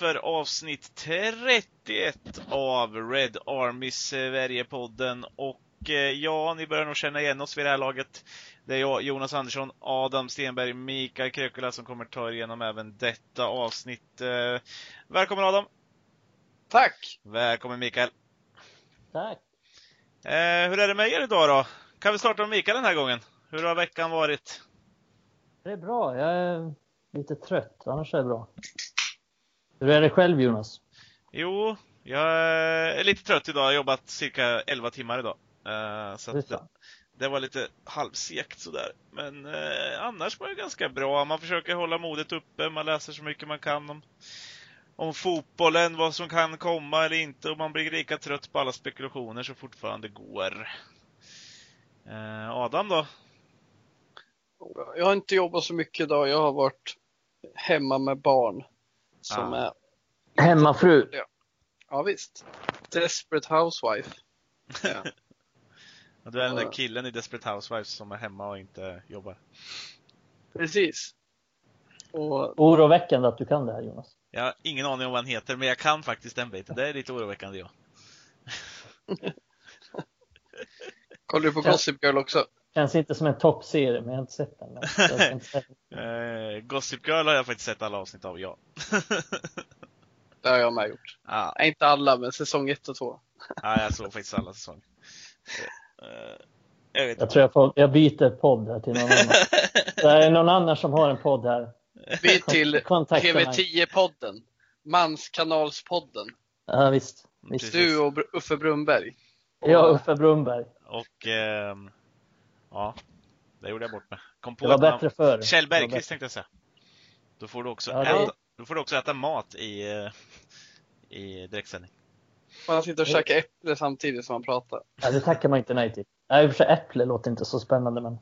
för avsnitt 31 av Red Army Sverige-podden. Och eh, ja, ni börjar nog känna igen oss vid det här laget. Det är jag, Jonas Andersson, Adam Stenberg, Mikael Krökula som kommer ta er igenom även detta avsnitt. Eh, välkommen Adam! Tack! Välkommen Mikael! Tack! Eh, hur är det med er idag då? Kan vi starta med Mikael den här gången? Hur har veckan varit? Det är bra. Jag är lite trött, annars är det bra. Hur är det själv Jonas? Jo, jag är lite trött idag. Jag har jobbat cirka 11 timmar idag. Eh, så att det, det var lite halvsekt sådär. Men eh, annars var det ganska bra. Man försöker hålla modet uppe. Man läser så mycket man kan om, om fotbollen, vad som kan komma eller inte. Och man blir lika trött på alla spekulationer som fortfarande går. Eh, Adam då? Jag har inte jobbat så mycket idag. Jag har varit hemma med barn. Som Ah. är, Hemmafru. ja visst, Desperate Housewife. Ja. Du är den där Ja. killen i Desperate Housewives som är hemma och inte jobbar. Precis. Och Oroväckande att du kan det här Jonas. Jag har ingen aning om vad han heter, men jag kan faktiskt den biten. Det är lite oroväckande ja. kollar du på Ja. Gossip Girl också? Känns inte som en toppserie, men jag har inte sett den. Inte Eh, Gossip Girl har jag faktiskt sett alla avsnitt av, ja. Det har jag med gjort. ah, inte alla, men säsong ett och två. ah, jag såg faktiskt alla säsonger. Eh, jag vet Jag tror jag, får, jag byter podd här till någon annan. Det är någon annan som har en podd här. Vi är till Kontakta mig. TV10-podden. Manskanalspodden. Ja, visst. visst. Du och Uffe Brunberg. Jag Uffe Brunberg. Och ehm, ja, det gjorde jag bort med. Kom på Det var namn. bättre förr. Kjell Bergqvist tänkte jag säga. Då får du också, Ja, det- äta, då får du också äta mat i, eh, i direktsändning. Man sitter och käkar äpple samtidigt som man pratar. Ja, det tackar man inte nej till. Nej, i och för sig äpple låter inte så spännande, men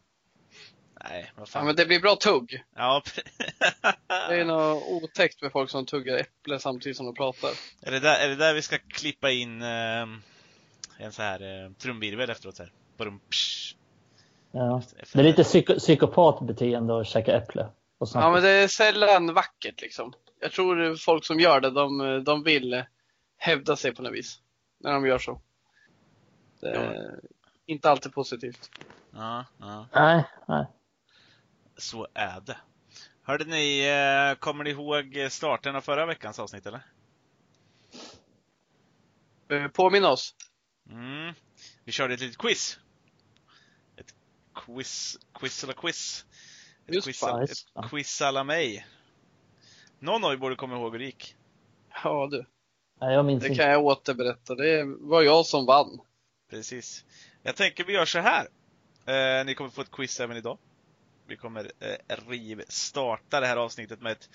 Nej, vad Ja, fan. men det blir bra tugg. Ja, Det är något otäckt med folk som tuggar äpple samtidigt som de pratar. är, det där, är det där vi ska klippa in ehm, en så här eh, trumvirvel efteråt? Här. Badum, psh. Ja. Det är lite psyko psykopatbeteende att käka äpple. Och. Ja, men det är sällan vackert liksom. Jag tror folk som gör det, de, de vill hävda sig på något vis. När de gör så. Det är inte alltid positivt. Ja, ja, Nej, nej. så är det. Hörde ni, eh, kommer ni ihåg starten av förra veckans avsnitt eller? Eh, Påminn oss. Mm. Vi körde ett litet quiz. Quiz, quiz eller quiz. Ett Just quiz, fan, ett fan. quiz alla mig. Någon av er borde komma ihåg hur det gick. Ja du, nej jag minns det inte. kan jag återberätta. Det var jag som vann. Precis. Jag tänker vi gör så här. Eh, ni kommer få ett quiz även idag. Vi kommer eh, rivstarta det här avsnittet med ett,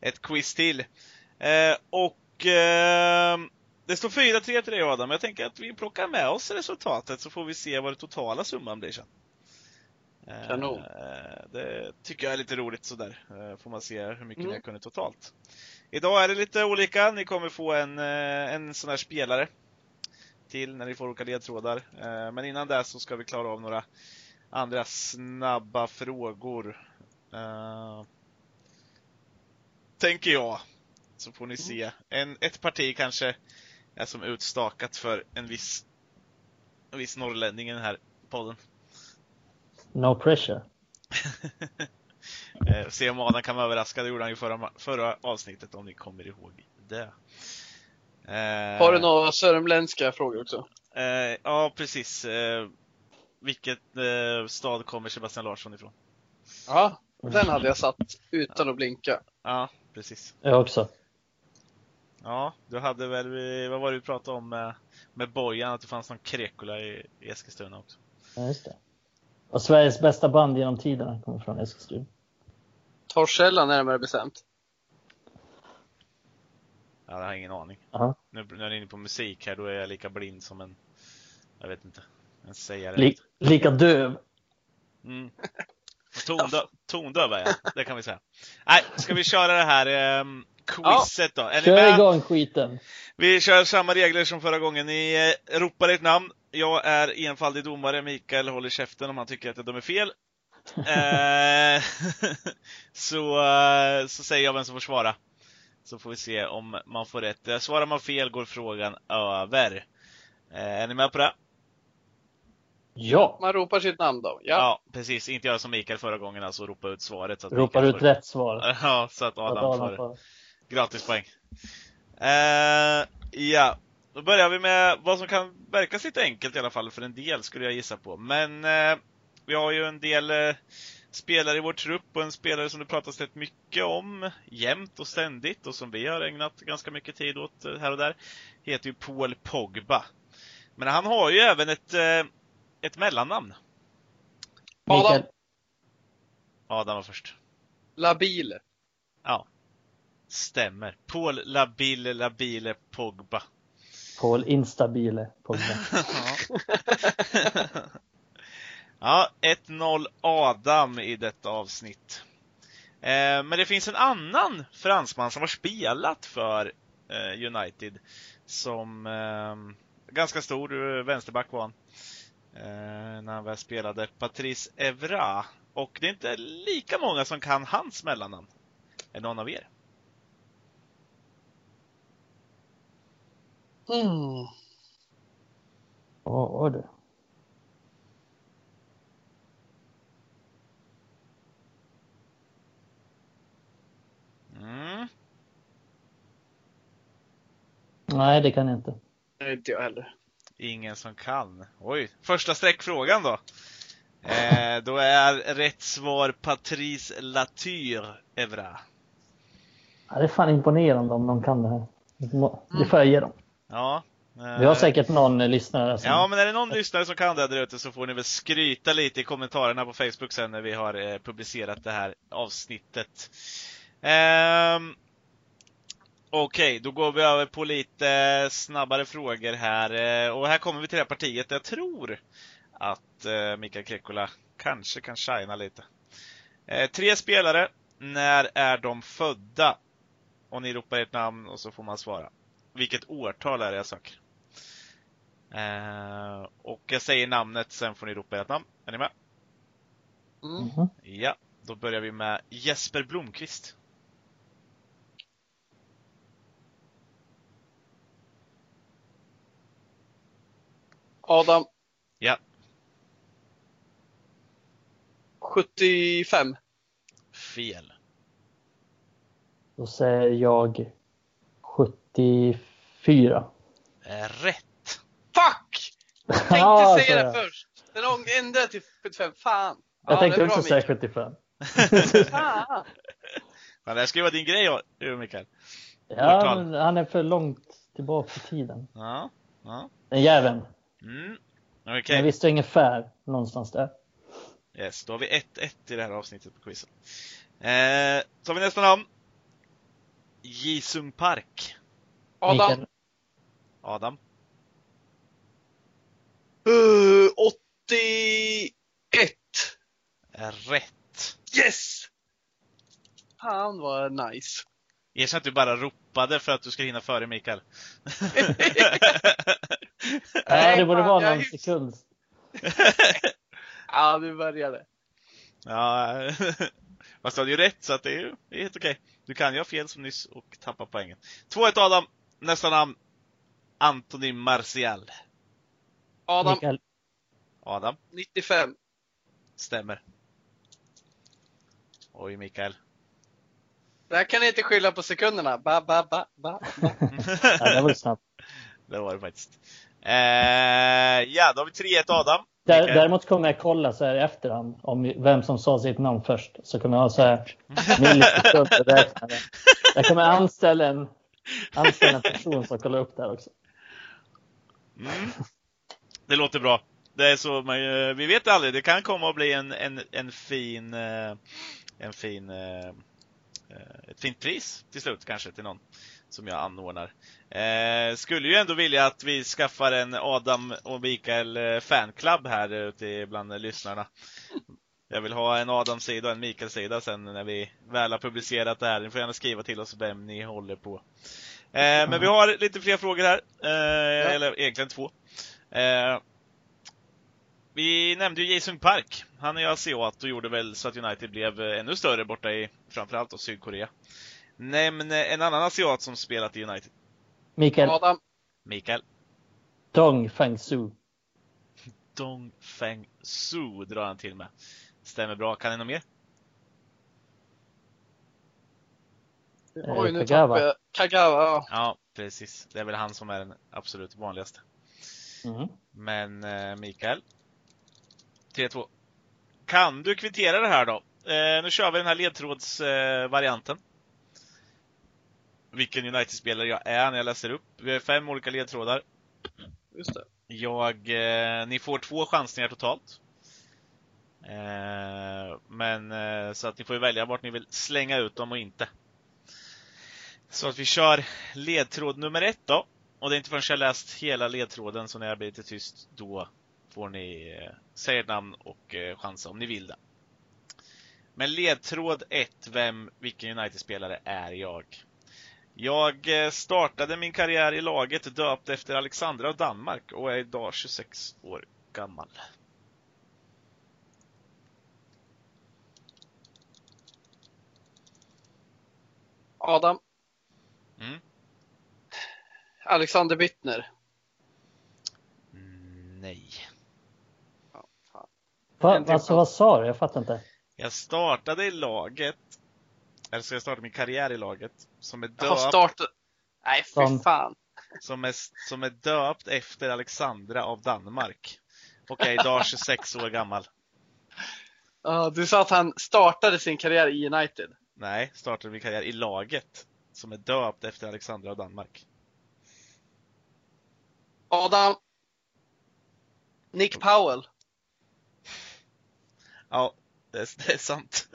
ett quiz till. Eh, och eh, det står 4-3 till dig Adam. Jag tänker att vi plockar med oss resultatet så får vi se vad det totala summan blir sen. Eh, Kanon. det tycker jag är lite roligt sådär. Eh, får man se hur mycket Mm. ni har kunnat totalt. Idag är det lite olika. Ni kommer få en, eh, en sån här spelare till när ni får olika ledtrådar. Eh, Men innan det så ska vi klara av några andra snabba frågor. Eh, Tänker jag. Så får ni se. En, ett parti kanske är som utstakat för en viss, en viss norrlänning i den här podden. No pressure. Eh, Se om Adam kan vara överraskad. Det gjorde han ju förra, förra avsnittet om ni kommer ihåg det. Eh, Har du några sörmländska frågor också? Eh, ja, precis. Vilket stad kommer Sebastian Larsson ifrån? Ja, den hade jag satt utan att blinka. Ja, precis. Jag också. Ja, du hade väl, vad var det vi pratade om med, med Bojan, att det fanns någon Krekula i, i Eskilstuna också? Ja, just det. Och Sveriges bästa band genom tiderna kommer från Eskilstuna. Torshälla närmare bestämt. Ja, jag har ingen aning. Ja. Nu när jag är inne på musik här, då är jag lika blind som en, jag vet inte, en sägare. Li lika döv. Mm. Och Tondöv, tondöv är jag, det kan vi säga. Nej, ska vi köra det här eh, quizet då? Är ni Kör med? igång skiten. Vi kör samma regler som förra gången. Ni eh, ropar ert namn. Jag är enfaldig domare. Mikael håller käften om han tycker att jag dömer fel. Eh, så, eh, så säger jag vem som får svara. Så får vi se om man får rätt. Svarar man fel går frågan över. Är ni med på det? Ja! Man ropar sitt namn då. Ja. Ja, precis. Inte göra som Mikael förra gången, alltså ropa ut svaret. Så att Ropar Mikael ut får... rätt svar. Ja, så att Så att Adam Adam får får- gratispoäng. Eh, ja, då börjar vi med vad som kan verka lite enkelt i alla fall för en del skulle jag gissa på. Men eh, vi har ju en del eh, spelare i vår trupp och en spelare som det pratas rätt mycket om jämt och ständigt och som vi har ägnat ganska mycket tid åt eh, här och där. Heter ju Paul Pogba. Men han har ju även ett, ett mellannamn. Mikael, Adam var först. Labil. Ja. Stämmer. Paul Labile Labile Pogba. Paul Instabile Pogba. ja, 1-0 Adam i detta avsnitt. Eh, men det finns en annan fransman som har spelat för eh, United som eh, ganska stor vänsterback var han. När han väl spelade Patrice Evra. Och det är inte lika många som kan hans mellannamn. Är någon av er? Mm. Åh du. Mm. Nej, det kan jag inte. Nej, inte jag heller. Ingen som kan. Oj, första streckfrågan då. Eh, då är rätt svar Patrice Latyr Evra. Ja, det är fan imponerande om de kan det här. Det Det får jag ge dem. Ja. eh, Vi har säkert någon eh, lyssnare som... Ja, men är det någon lyssnare som kan det där ute så får ni väl skryta lite i kommentarerna på Facebook sen när vi har eh, publicerat det här avsnittet. Ehm, Okej, då går vi över på lite snabbare frågor här. Eh, Och här kommer vi till det här partiet jag tror att eh, Mikael Krekkola kanske kan shina lite. Eh, Tre spelare. När är de födda? Och ni ropar ert namn och så får man svara. Vilket årtal är det jag söker? Eh, och jag säger namnet, sen får ni ropa ert namn. Är ni med? Mm. Mhm. Ja, då börjar vi med Jesper Blomqvist. Adam. Ja. 75. Fel. Då säger jag 74. Eh, rätt! Fuck! Jag tänkte Ja, säga så det jag. först. Den ång- ändrade till 75. Fan. Jag Ja, tänkte också säga Mikael. 75. Fan. Men det här ska ju vara din grej, Mikael. Ja, men han är för långt tillbaka i tiden. Ja. ja. Den jäveln. Mm. Jag Okej. visste ungefär någonstans där. Yes, då har vi 1-1 i det här avsnittet på quizen. Eh, så har vi nästa namn. Jisung Park. Adam. Mikael, Adam. Uh, 81. Är rätt. Yes! Fan vad nice. Erkänn att du bara ropade för att du ska hinna före Mikael. ja, det borde vara någon sekund. Ja, du började. Ja, fast du hade ju rätt så att det är det är helt okej. Du kan ju ha fel som nyss och tappa poängen. 2-1 Adam. Nästa namn. Anthony Martial. Adam, Mikael, Adam. 95. Stämmer. Oj Mikael. Det här kan ni inte skylla på sekunderna. Ba, ba, ba, ba. ja, det var snabbt. det var det faktiskt. Eh, ja, då har vi 3-1 Adam. Där, däremot kommer jag kolla så här i efterhand om vem som sa sitt namn först. Så kommer jag ha så här. Jag kommer anställa en, Anställ en person som kollar upp det här också. Mm. Det låter bra. Det är så man, vi vet aldrig, det kan komma att bli en, en, en fin, eh, en fin, eh, eh, ett fint pris till slut kanske till någon som jag anordnar. Eh, skulle ju ändå vilja att vi skaffar en Adam och Mikael fanclub här ute bland lyssnarna. Jag vill ha en Adam-sida och en Mikael-sida sen när vi väl har publicerat det här. Ni får gärna skriva till oss vem ni håller på. Eh, men vi har lite fler frågor här. Eh, Eller egentligen två. Eh, vi nämnde ju Jason Park. Han är ju asiat och gjorde väl så att United blev eh, ännu större borta i framförallt då Sydkorea. Nämn en annan asiat som spelat i United. Mikael Adam. Mikael. Dong Feng Su. Dong Feng Su drar han till med. Stämmer bra. Kan ni något mer? Eh, Oj, nu Kagawa. jag. Kagawa, ja. Ja, precis. Det är väl han som är den absolut vanligaste. Mm. Men eh, Mikael. 3-2. Kan du kvittera det här då? Eh, nu kör vi den här ledtrådsvarianten. Eh. Vilken United-spelare jag är när jag läser upp. Vi har fem olika ledtrådar. Just det. Jag, eh, ni får två chansningar totalt. Eh, men eh, så att ni får välja vart ni vill slänga ut dem och inte. Så att vi kör ledtråd nummer ett då. Och det är inte förrän jag läst hela ledtråden så när jag blir lite tyst då får ni eh, säga ert namn och chansa om ni vill det. Men ledtråd 1, vem, vilken United-spelare är jag? Jag startade min karriär i laget döpt efter Alexandra av Danmark och är idag 26 år gammal. Adam. Mm. Alexander Bittner. Mm, Nej. Ja, fan. Va, alltså vad sa du? Jag fattar inte. Jag startade i laget, eller så jag startade min karriär i laget, som är Jag har döpt, startat... Nej, fy Som- fan. som är, som är döpt efter Alexandra av Danmark. Och är idag 26 år gammal. Ja, du sa att han startade sin karriär i United. Nej, startade min karriär i laget, som är döpt efter Alexandra av Danmark. Adam. Nick Powell. Ja, det är, det är sant.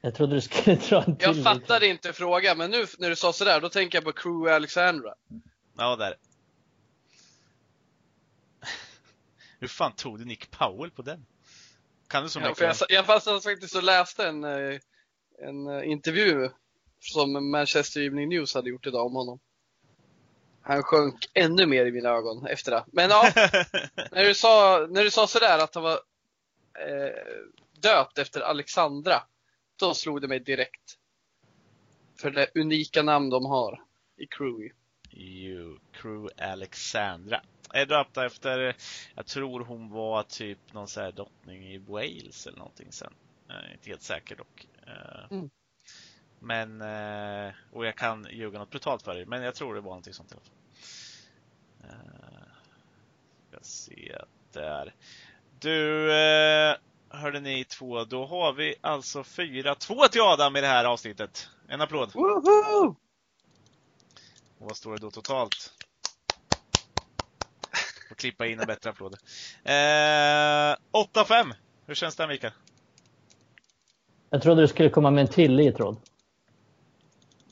Jag trodde du skulle dra en till. Jag fattade inte frågan, men nu när du sa sådär, då tänker jag på Crew Alexandra. Ja, där. Hur fan tog du Nick Powell på den? Kan du så Ja, mycket? jag, jag fast faktiskt och läste en, eh, en eh, intervju som Manchester Evening News hade gjort idag om honom. Han sjönk ännu mer i mina ögon efter det. Men ja, när du sa, när du sa sådär att han var eh, döpt efter Alexandra, då slog det mig direkt. För det unika namn de har i Crew. You, Crew Alexandra. Är döpta efter, jag tror hon var typ någon sån här drottning i Wales eller någonting sen. Inte helt säker dock. Eh, Mm. Men, eh, och jag kan ljuga något brutalt för er, men jag tror det var någonting sånt i alla fall. Ska se där. Du, eh, hörde ni två, då har vi alltså 4-2 till Adam i det här avsnittet. En applåd. Woho! Och vad står det då totalt? Får klippa in en bättre applåd. Eh, 8-5. Hur känns det Mikael? Jag trodde du skulle komma med en till ledtråd.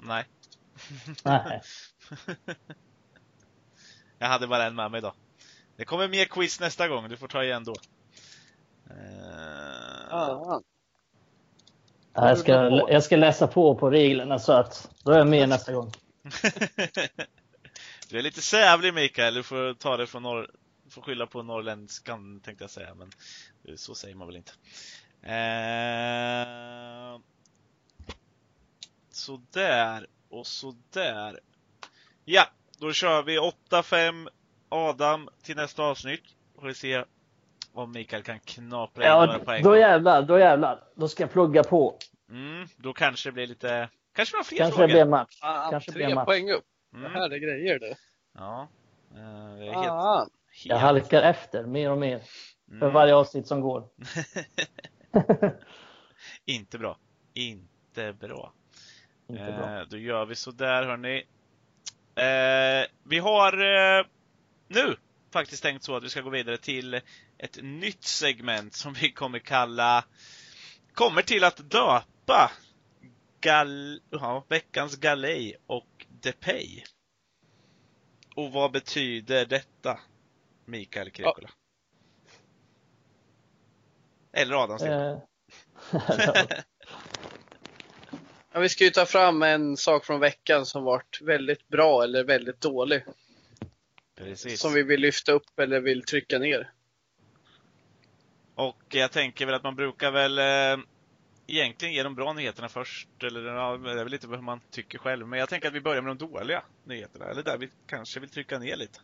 Nej. Nej. Jag hade bara en med mig idag. Det kommer mer quiz nästa gång, du får ta igen då. Eh, Ja, Jag ska, jag ska läsa på på reglerna så att då är jag med nästa gång. du är lite sävlig Mikael, du får ta det från norr... Får skylla på norrländskan tänkte jag säga, men så säger man väl inte. Eh, sådär och sådär. Ja, då kör vi 8-5 Adam till nästa avsnitt. Får vi se om Mikael kan knapra in några Ja, poäng. då jävlar, då jävlar. Då ska jag plugga på. Mm, då kanske det blir lite, kanske det var fler Kanske det frågor. blir en match. fan, Kanske blir tre match. poäng upp. Det Mm, här är grejer det. ja, eh, det är helt, Fan. Jag helt halkar efter mer och mer för mm. varje avsnitt som går. Inte bra. Inte bra. Inte bra. Eh, då gör vi så där hörni. Eh, vi har eh, nu faktiskt tänkt så att vi ska gå vidare till ett nytt segment som vi kommer kalla Kommer till att döpa gal, ja, veckans galej och Depay. Och vad betyder detta? Mikael Krekola. Eller Adam. Eh, Ja, vi ska ju ta fram en sak från veckan som varit väldigt bra eller väldigt dålig. Precis. Som vi vill lyfta upp eller vill trycka ner. Och jag tänker väl att man brukar väl eh, egentligen ge de bra nyheterna först, eller ja, det är väl lite vad man tycker själv. Men jag tänker att vi börjar med de dåliga nyheterna, eller där vi kanske vill trycka ner lite.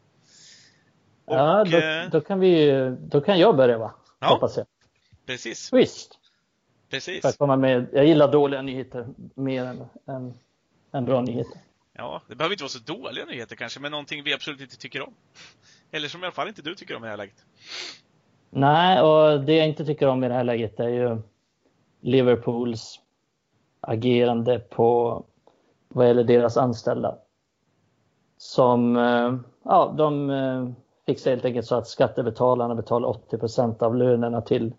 Och, ja, då, eh, då, kan vi då kan jag börja va? Ja, Hoppas jag. Precis. Visst. Precis. För att komma med, jag gillar dåliga nyheter mer än, än, än bra nyheter. Ja, det behöver inte vara så dåliga nyheter kanske, men någonting vi absolut inte tycker om. Eller som i alla fall inte du tycker om i det här läget. Nej, och det jag inte tycker om i det här läget är ju Liverpools agerande på vad gäller deras anställda. Som, eh, ja, de eh, fixar helt enkelt så att skattebetalarna betalar 80 procent av lönerna till,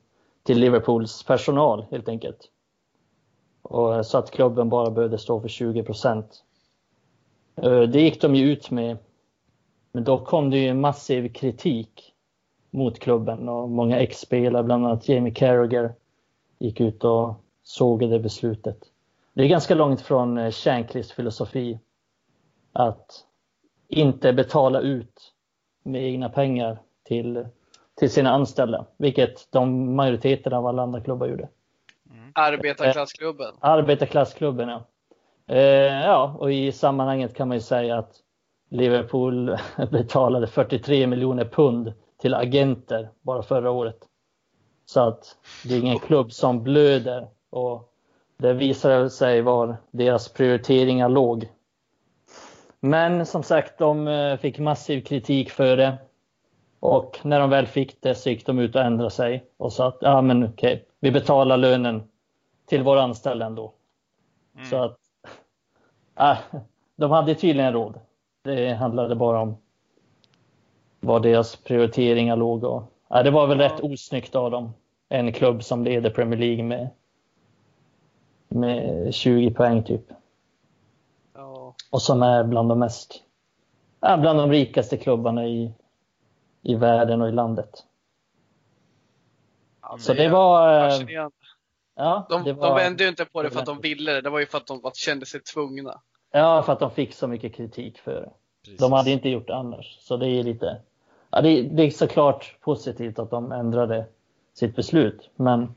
till Liverpools personal helt enkelt. Och eh, så att klubben bara behövde stå för 20 procent. Det gick de ju ut med. Men då kom det ju massiv kritik mot klubben och många ex-spelare, bland annat Jamie Carragher, gick ut och sågade beslutet. Det är ganska långt från eh, Shankleys filosofi att inte betala ut med egna pengar till, till sina anställda, vilket de majoriteten av alla andra klubbar gjorde. Mm. Arbetarklassklubben. Eh, arbetarklassklubben, ja. Eh, ja, och i sammanhanget kan man ju säga att Liverpool betalade 43 miljoner pund till agenter bara förra året. Så att det är ingen klubb som blöder och det visar sig var deras prioriteringar låg. Men som sagt, de eh, fick massiv kritik för det. Och när de väl fick det så gick de ut och ändrade sig och sa att ja, men okej, vi betalar lönen till våra anställda ändå. Mm. Så att äh, de hade tydligen råd. Det handlade bara om var deras prioriteringar låg. Och, äh, det var väl ja. rätt osnyggt av dem. En klubb som leder Premier League med, med 20 poäng typ. Ja. Och som är bland de mest, bland de rikaste klubbarna i, i världen och i landet. Ja, så det var... Äh, ja, de, det var, de vände ju inte på det för att de ville det, det var ju för att de kände sig tvungna. Ja, för att de fick så mycket kritik för det. Precis. De hade inte gjort det annars. Så det är lite, ja, det, det är såklart positivt att de ändrade sitt beslut. Men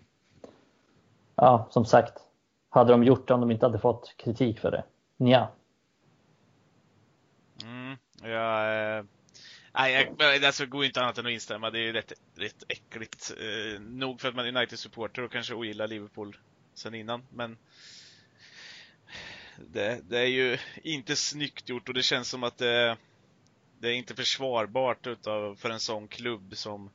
ja, som sagt, hade de gjort det om de inte hade fått kritik för det? Nja. Mm, ja, eh, nej, jag, alltså, går inte annat än att instämma. Det är rätt, rätt äckligt. Eh, nog för att man är United-supporter och kanske ogillar Liverpool sen innan, men det, det, är ju inte snyggt gjort och det känns som att det, det är inte försvarbart utav, för en sån klubb som,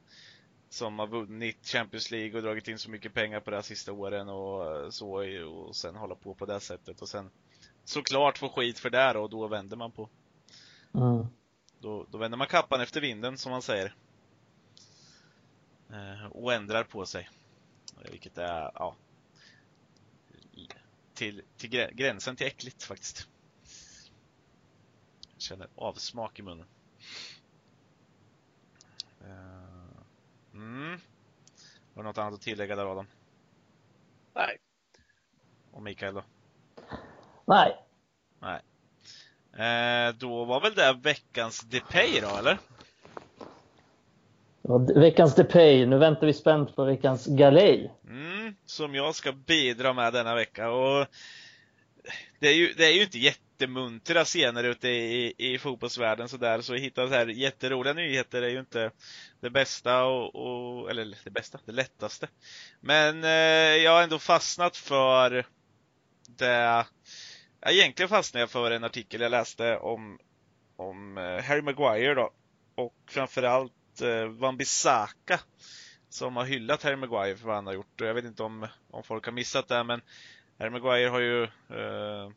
som har vunnit Champions League och dragit in så mycket pengar på de här sista åren och så och sen hålla på på det sättet och sen såklart få skit för det och då vänder man på. Mm. Då, då vänder man kappan efter vinden som man säger. Eh, och ändrar på sig. Vilket är, ja, till, till gränsen till äckligt faktiskt. Jag känner avsmak i munnen. Uh, mm. Har du något annat att tillägga där Adam? Nej. Och Mikael då? Nej. Nej. Eh, då var väl det veckans Depay då, eller? Ja, veckans Depay. Nu väntar vi spänt på veckans Galej. Mm, som jag ska bidra med denna vecka. Och det är ju, det är ju inte jättemuntra scener ute i, i fotbollsvärlden sådär, så att hitta så här jätteroliga nyheter är ju inte det bästa och, och eller det bästa, det lättaste. Men eh, jag har ändå fastnat för det, ja, egentligen fastnade jag för en artikel jag läste om, om eh, Harry Maguire då, och framförallt eh, Van Bissaka som har hyllat Harry Maguire för vad han har gjort. Och jag vet inte om, om folk har missat det, men Harry Maguire har ju eh,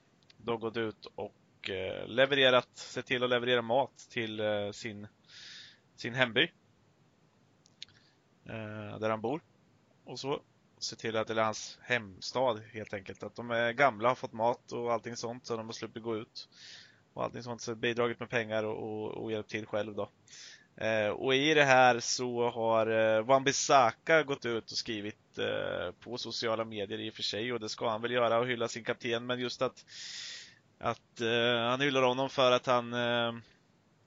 då gått ut och eh, levererat, sett till att leverera mat till eh, sin, sin hemby. Eh, där han bor. Och så se till att, eller hans hemstad helt enkelt, att de är gamla, har fått mat och allting sånt så de har sluppit gå ut. Och allting sånt, så bidragit med pengar och, och, och hjälpt till själv då. Eh, och i det här så har eh, Wan-Bissaka gått ut och skrivit eh, på sociala medier i och för sig och det ska han väl göra och hylla sin kapten men just att att eh, han hyllar honom för att han eh,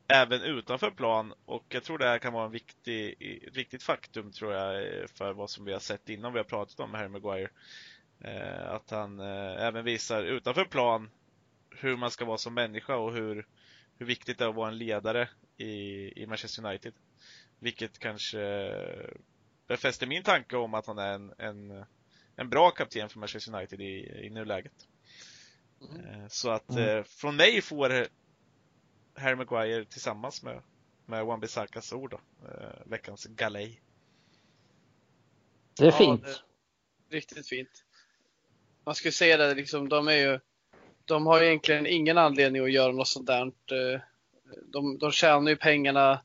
även utanför plan och jag tror det här kan vara en viktig, ett viktigt faktum tror jag eh, för vad som vi har sett innan vi har pratat om Harry Maguire. Eh, att han eh, även visar utanför plan hur man ska vara som människa och hur, hur viktigt det är att vara en ledare i, i Manchester United. Vilket kanske befäster min tanke om att han är en, en, en bra kapten för Manchester United i, i nuläget. Mm. Så att mm. från mig får Harry Maguire tillsammans med, med Wan-Bissakas ord då, veckans galej. Det är fint. Ja, det är riktigt fint. Man skulle säga det liksom, de är ju de har egentligen ingen anledning att göra något sånt där. Eh, de, de tjänar ju pengarna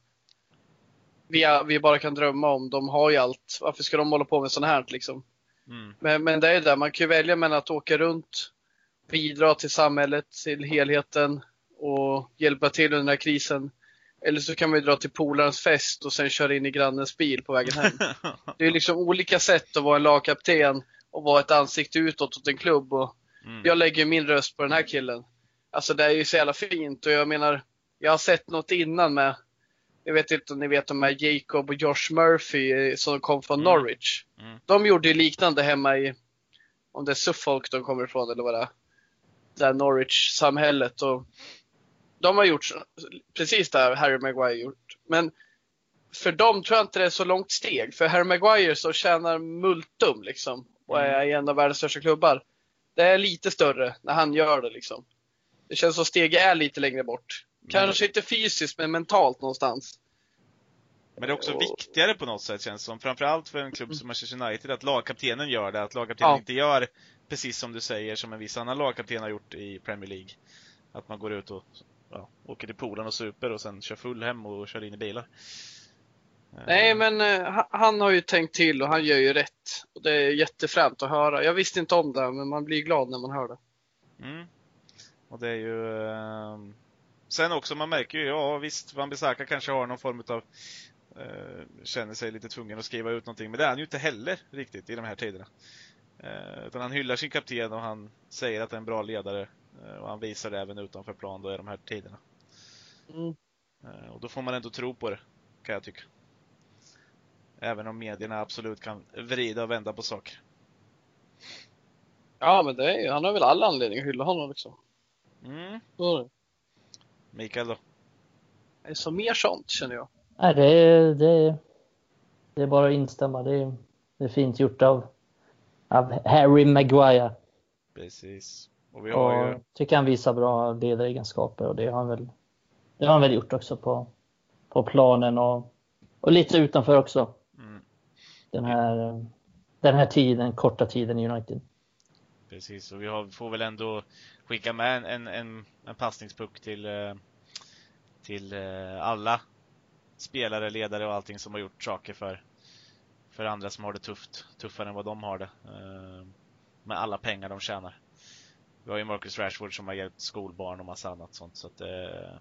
vi, vi bara kan drömma om. De har ju allt. Varför ska de hålla på med sånt här liksom? Mm. Men, men det är ju det, man kan ju välja mellan att åka runt, bidra till samhället, till helheten och hjälpa till under den här krisen. Eller så kan man ju dra till polarens fest och sen köra in i grannens bil på vägen hem. Det är liksom olika sätt att vara en lagkapten och vara ett ansikte utåt åt en klubb. Och mm. Jag lägger min röst på den här killen. Alltså det är ju så jävla fint och jag menar, jag har sett något innan med, jag vet inte om ni vet de här Jacob och Josh Murphy eh, som kom från mm. Norwich. Mm. De gjorde ju liknande hemma i, om det är Suffolk de kommer ifrån eller vad det är. Det här Norwich-samhället. Och de har gjort precis det här Harry Maguire gjort. Men för dem tror jag inte det är så långt steg. För Harry Maguire så tjänar multum liksom och är mm. i en av världens största klubbar. Det är lite större när han gör det liksom. Det känns som steget är lite längre bort. Kanske inte fysiskt men mentalt någonstans. Men det är också viktigare på något sätt känns det som. Framförallt för en klubb som Manchester United, att lagkaptenen gör det. Att lagkaptenen ja. inte gör precis som du säger, som en viss annan lagkapten har gjort i Premier League. Att man går ut och ja, åker till poolen och super och sen kör full hem och kör in i bilar. Nej, men uh, han har ju tänkt till och han gör ju rätt. Och det är jättefränt att höra. Jag visste inte om det, men man blir glad när man hör det. Mm. Och det är ju... Uh... Sen också, man märker ju, ja visst, Van Bissaka kanske har någon form av uh, känner sig lite tvungen att skriva ut någonting, men det är han ju inte heller riktigt i de här tiderna. Uh, utan han hyllar sin kapten och han säger att det är en bra ledare och han visar det även utanför plan då i de här tiderna. Mm. Och då får man ändå tro på det, kan jag tycka. Även om medierna absolut kan vrida och vända på saker. Ja, men det är, han har väl alla anledningar att hylla honom liksom. Mm. Så. Mikael då? Det är så mer sånt känner jag. Nej, det är, det är, det är bara att instämma. Det är, det är fint gjort av, av Harry Maguire. Precis. Och vi har och ju... tycker han visar bra ledaregenskaper och det har han väl, det har han väl gjort också på, på planen och, och lite utanför också den här, den här tiden, korta tiden i United. Precis, och vi har, får väl ändå skicka med en, en, en passningspuck till, eh, till eh, alla spelare, ledare och allting som har gjort saker för, för andra som har det tufft, tuffare än vad de har det. Eh, med alla pengar de tjänar. Vi har ju Marcus Rashford som har hjälpt skolbarn och massa annat sånt. Så att, eh,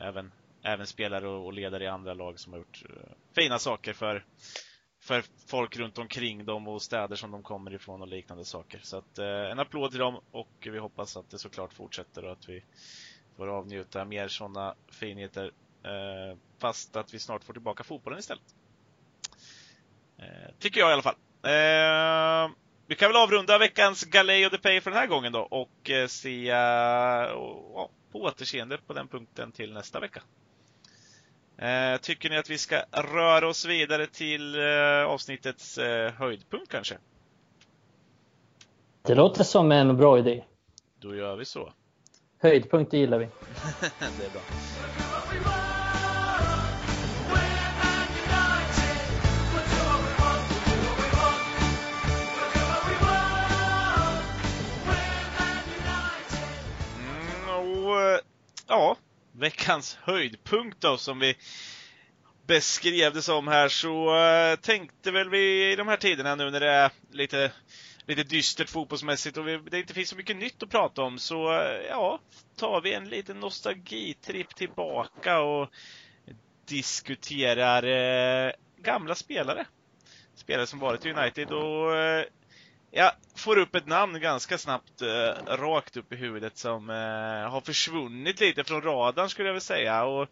även, även spelare och ledare i andra lag som har gjort eh, fina saker för, för folk runt omkring dem och städer som de kommer ifrån och liknande saker. Så att eh, en applåd till dem och vi hoppas att det såklart fortsätter och att vi får avnjuta mer sådana finheter. Eh, fast att vi snart får tillbaka fotbollen istället. Tycker jag i alla fall. Vi kan väl avrunda veckans Galej och depay för den här gången då och se på återseende på den punkten till nästa vecka. Eh, tycker ni att vi ska röra oss vidare till eh, avsnittets eh, höjdpunkt kanske? Det låter som en bra idé. Då gör vi så. Höjdpunkt gillar vi. det är bra. Mm, och, ja, veckans höjdpunkt då som vi beskrev det som här så uh, tänkte väl vi i de här tiderna nu när det är lite, lite dystert fotbollsmässigt och vi, det inte finns så mycket nytt att prata om så uh, ja, tar vi en liten nostalgitripp tillbaka och diskuterar uh, gamla spelare. Spelare som varit i United och jag får upp ett namn ganska snabbt eh, rakt upp i huvudet som eh, har försvunnit lite från radarn skulle jag vilja säga. Och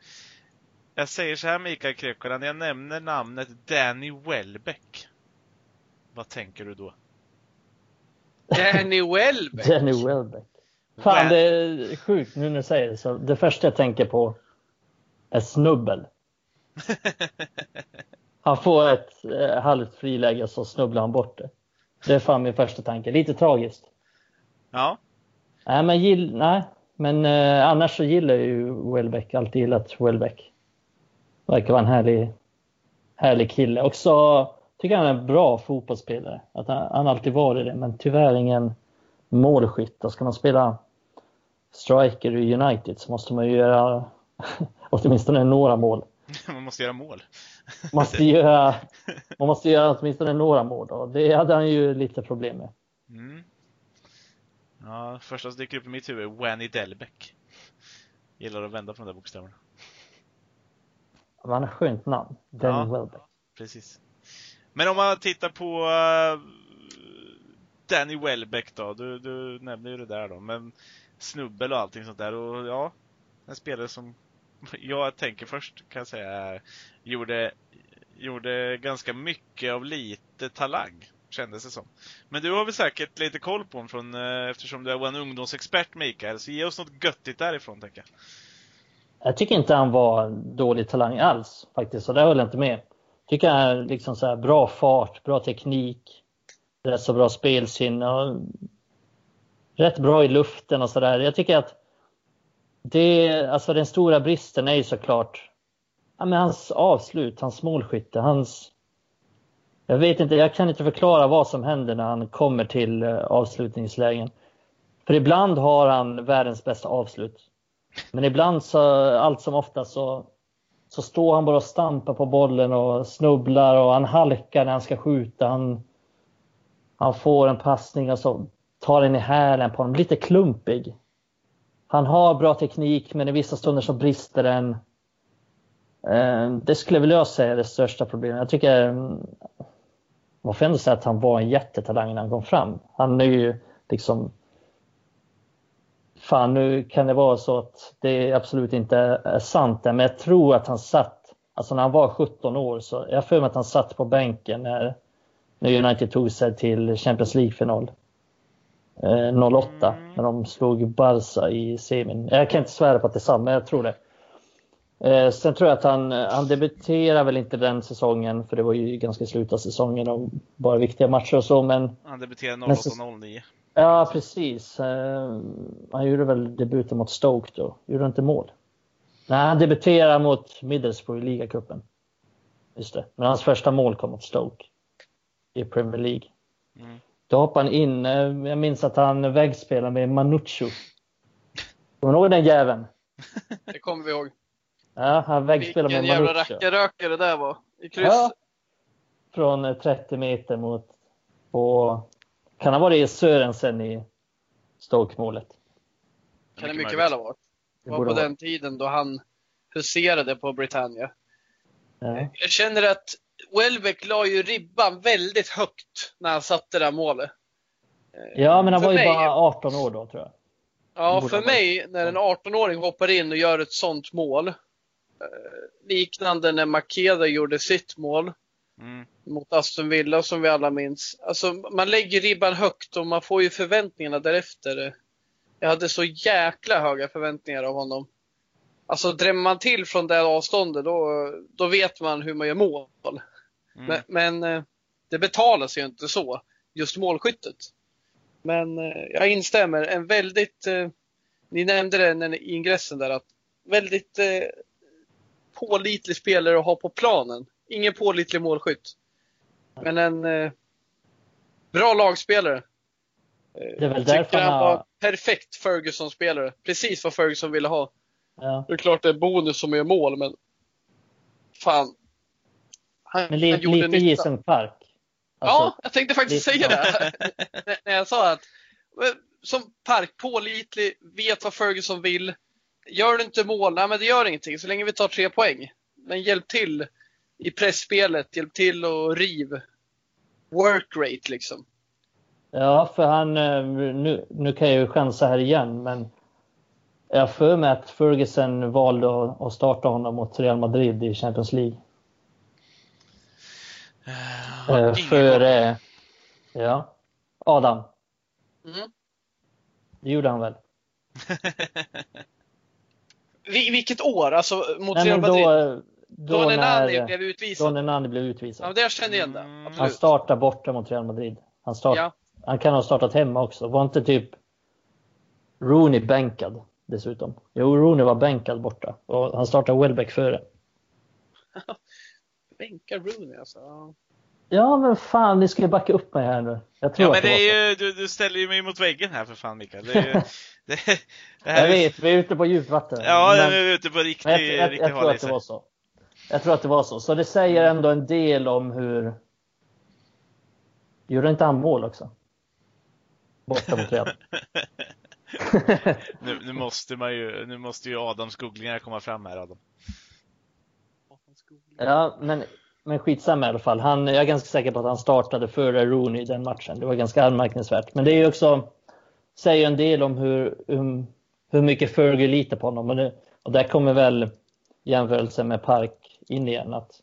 jag säger så här Mikael Krekkola, när jag nämner namnet Danny Welbeck. Vad tänker du då? Danny Welbeck. Danny Welbeck. Fan, det är sjukt nu när du säger det. Så det första jag tänker på är snubbel. Han får ett eh, halvt friläge så snubblar han bort det. Det är fan min första tanke. Lite tragiskt. Ja. Nej, men, gill, nej. men eh, annars så gillar jag ju Welbeck. Alltid gillat Welbeck. Verkar vara en härlig, härlig kille. Också tycker han är en bra fotbollsspelare. Att han, han alltid varit det, men tyvärr ingen målskytt. Ska man spela striker i United så måste man ju göra åtminstone några mål. Man måste göra mål. Man måste göra, man måste göra åtminstone några mål och det hade han ju lite problem med. Mm. Ja, första som dyker upp i mitt huvud är Wanny Delbeck. Gillar att vända på de där bokstäverna. Han har skönt namn. Danny ja, Welbeck. Precis. Men om man tittar på uh, Danny Welbeck då. Du, du nämner ju det där då. Men snubbel och allting sånt där. Och ja, en spelare som jag tänker först kan jag säga gjorde, gjorde ganska mycket av lite talang. Kändes det som. Men du har väl säkert lite koll på honom från, eh, eftersom du är en ungdomsexpert Mikael. Så ge oss något göttigt därifrån tänker jag. Jag tycker inte han var dålig talang alls faktiskt, så det håller jag inte med. Tycker han är liksom så bra fart, bra teknik, rätt så bra spelsinne och rätt bra i luften och sådär. Jag tycker att det, alltså den stora bristen är ju såklart ja, men hans avslut, hans målskytte, hans... Jag vet inte, jag kan inte förklara vad som händer när han kommer till eh, avslutningslägen. För ibland har han världens bästa avslut. Men ibland så, allt som oftast så, så står han bara och stampar på bollen och snubblar och han halkar när han ska skjuta. Han, han får en passning och så tar den i hälen på honom, lite klumpig. Han har bra teknik, men i vissa stunder så brister den. Ehm, det skulle väl jag säga är det största problemet. Jag tycker, ehm, man får ändå säga att han var en jättetalang när han kom fram. Han är ju liksom Fan, nu kan det vara så att det absolut inte är sant men jag tror att han satt, alltså när han var 17 år, så jag för mig att han satt på bänken när, när United tog sig till Champions League-final. 08 mm. när de slog Barca i semin. Jag kan inte svära på att det är sant, men jag tror det. Eh, sen tror jag att han, han debuterar väl inte den säsongen, för det var ju ganska slut av säsongen och bara viktiga matcher och så. Men, han debuterade 08-09. Ja, precis. Eh, han gjorde väl debuten mot Stoke då. Gjorde han inte mål? Nej, han debuterade mot Middlesbrough i ligacupen. Just det. Men hans första mål kom mot Stoke i Premier League. Mm. Då hoppade han in. Eh, jag minns att han vägspelade med Manuccio. Kommer du ihåg den jäveln? Det kommer vi ihåg. Ja, han vägspelade med Manuccio. Vilken jävla rackarrökare det där var. I kryss. Ja, från 30 meter mot... På, kan ha varit Sörensen i Stoke-målet. Kan det mycket väl ha varit. Det var på den tiden då han huserade på Britannia. Ja. Jag känner att Welbeck la ju ribban väldigt högt när han satte det där målet. Ja, men han för var ju mig, bara 18 år då tror jag. Ja, för mig när en 18-åring hoppar in och gör ett sånt mål. Eh, liknande när Makeda gjorde sitt mål. Mm. Mot Aston Villa som vi alla minns. Alltså man lägger ribban högt och man får ju förväntningarna därefter. Jag hade så jäkla höga förväntningar av honom. Alltså drämmer man till från det avståndet då, då vet man hur man gör mål. Mm. Men, men, eh, det betalas ju inte så, just målskyttet. Men eh, jag instämmer, en väldigt, eh, ni nämnde det i ingressen där, att väldigt pålitlig spelare att ha på planen. Ingen pålitlig målskytt. Men en bra lagspelare. Det är väl därför han var perfekt Ferguson-spelare. Precis vad Ferguson ville ha. Ja. Det är klart det är bonus som är mål, men fan, han, Men lite, han lite Jason Park. Alltså, ja, jag tänkte faktiskt säga det. när jag sa att som Park, pålitlig, vet vad Ferguson vill. Gör du inte mål, nej men det gör ingenting så länge vi tar tre poäng. Men hjälp till i pressspelet, hjälp till och riv. Work rate liksom. Ja, för han, eh, nu, nu kan jag ju chansa här igen, men jag för mig att Ferguson valde att starta honom mot Real Madrid i Champions League. Uh, för, eh, ja. Adam. Mm. Det gjorde han väl? Vi, vilket år? Alltså mot Nej, Real Madrid? då, Då, då, när blev då utvisad? när Nani blev Ja, utvisad. det jag kände igen det. Mm. Han Absolut. startar borta mot Real Madrid. Han, start, Ja. han kan ha startat hemma också. Var inte typ Rooney bänkad dessutom? Jo, Rooney var bänkad borta och han startade Welbeck före. Bänka Rooney alltså. Ja. Men fan, ni ska ju backa upp mig här nu. Jag tror Ja men det, det är ju, du, du ställer ju mig mot väggen här för fan Mikael. Det är ju, det, det här Jag är, vet, vi är ute på djupt vatten. Ja, men, nu är vi ute på riktig, men jag, jag, riktig jag tror att det var så. Jag tror att det var så. Så det säger ändå en del om hur... Gjorde inte han mål också? Borta mot Real. nu, nu måste man ju, nu måste ju Adams googlingar komma fram här Adam. Ja, men, men skitsamma i alla fall. Han, jag är ganska säker på att han startade före Rooney i den matchen. Det var ganska anmärkningsvärt. Men det är också, säger en del om hur, hur, hur mycket Fergie litar på honom. Och, det, och där kommer väl jämförelsen med Park in igen. Att,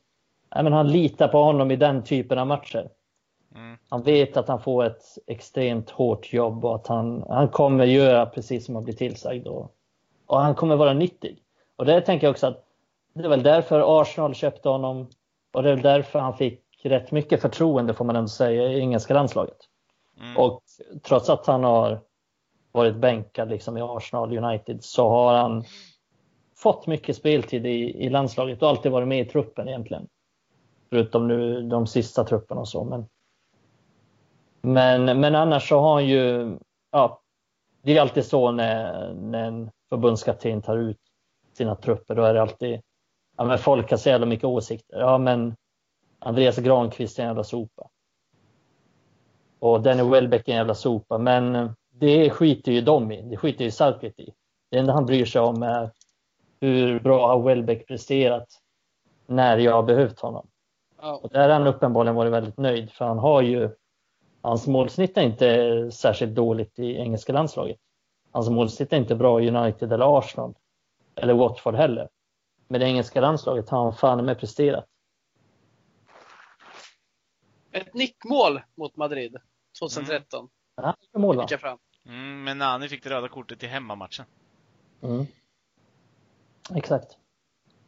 nej, men han litar på honom i den typen av matcher. Mm. Han vet att han får ett extremt hårt jobb och att han, han kommer göra precis som han blir tillsagd. Och, och han kommer vara nyttig. Och det tänker jag också att det är väl därför Arsenal köpte honom och det är väl därför han fick rätt mycket förtroende får man ändå säga i engelska landslaget. Mm. Och trots att han har varit bänkad liksom i Arsenal United så har han fått mycket speltid i, i landslaget och alltid varit med i truppen egentligen. Förutom nu de sista trupperna och så. Men, men, men annars så har han ju, ja, det är alltid så när, när en förbundskapten tar ut sina trupper, då är det alltid, ja men folk har så jävla mycket åsikter. Ja men Andreas Granqvist är en jävla sopa. Och Danny Welbeck är en jävla sopa, men det skiter ju de i. Det skiter ju Southgate i. Det enda han bryr sig om är hur bra har Welbeck presterat när jag har behövt honom. Och där har han uppenbarligen varit väldigt nöjd för han har ju Hans målsnitt är inte särskilt dåligt i engelska landslaget. Hans målsnitt är inte bra i United eller Arsenal. Eller Watford heller. Men det engelska landslaget har han fan med presterat. Ett nickmål mot Madrid 2013. Han gjorde mål va? Fram. Mm, men Nani fick det röda kortet i hemmamatchen. Mm. Exakt.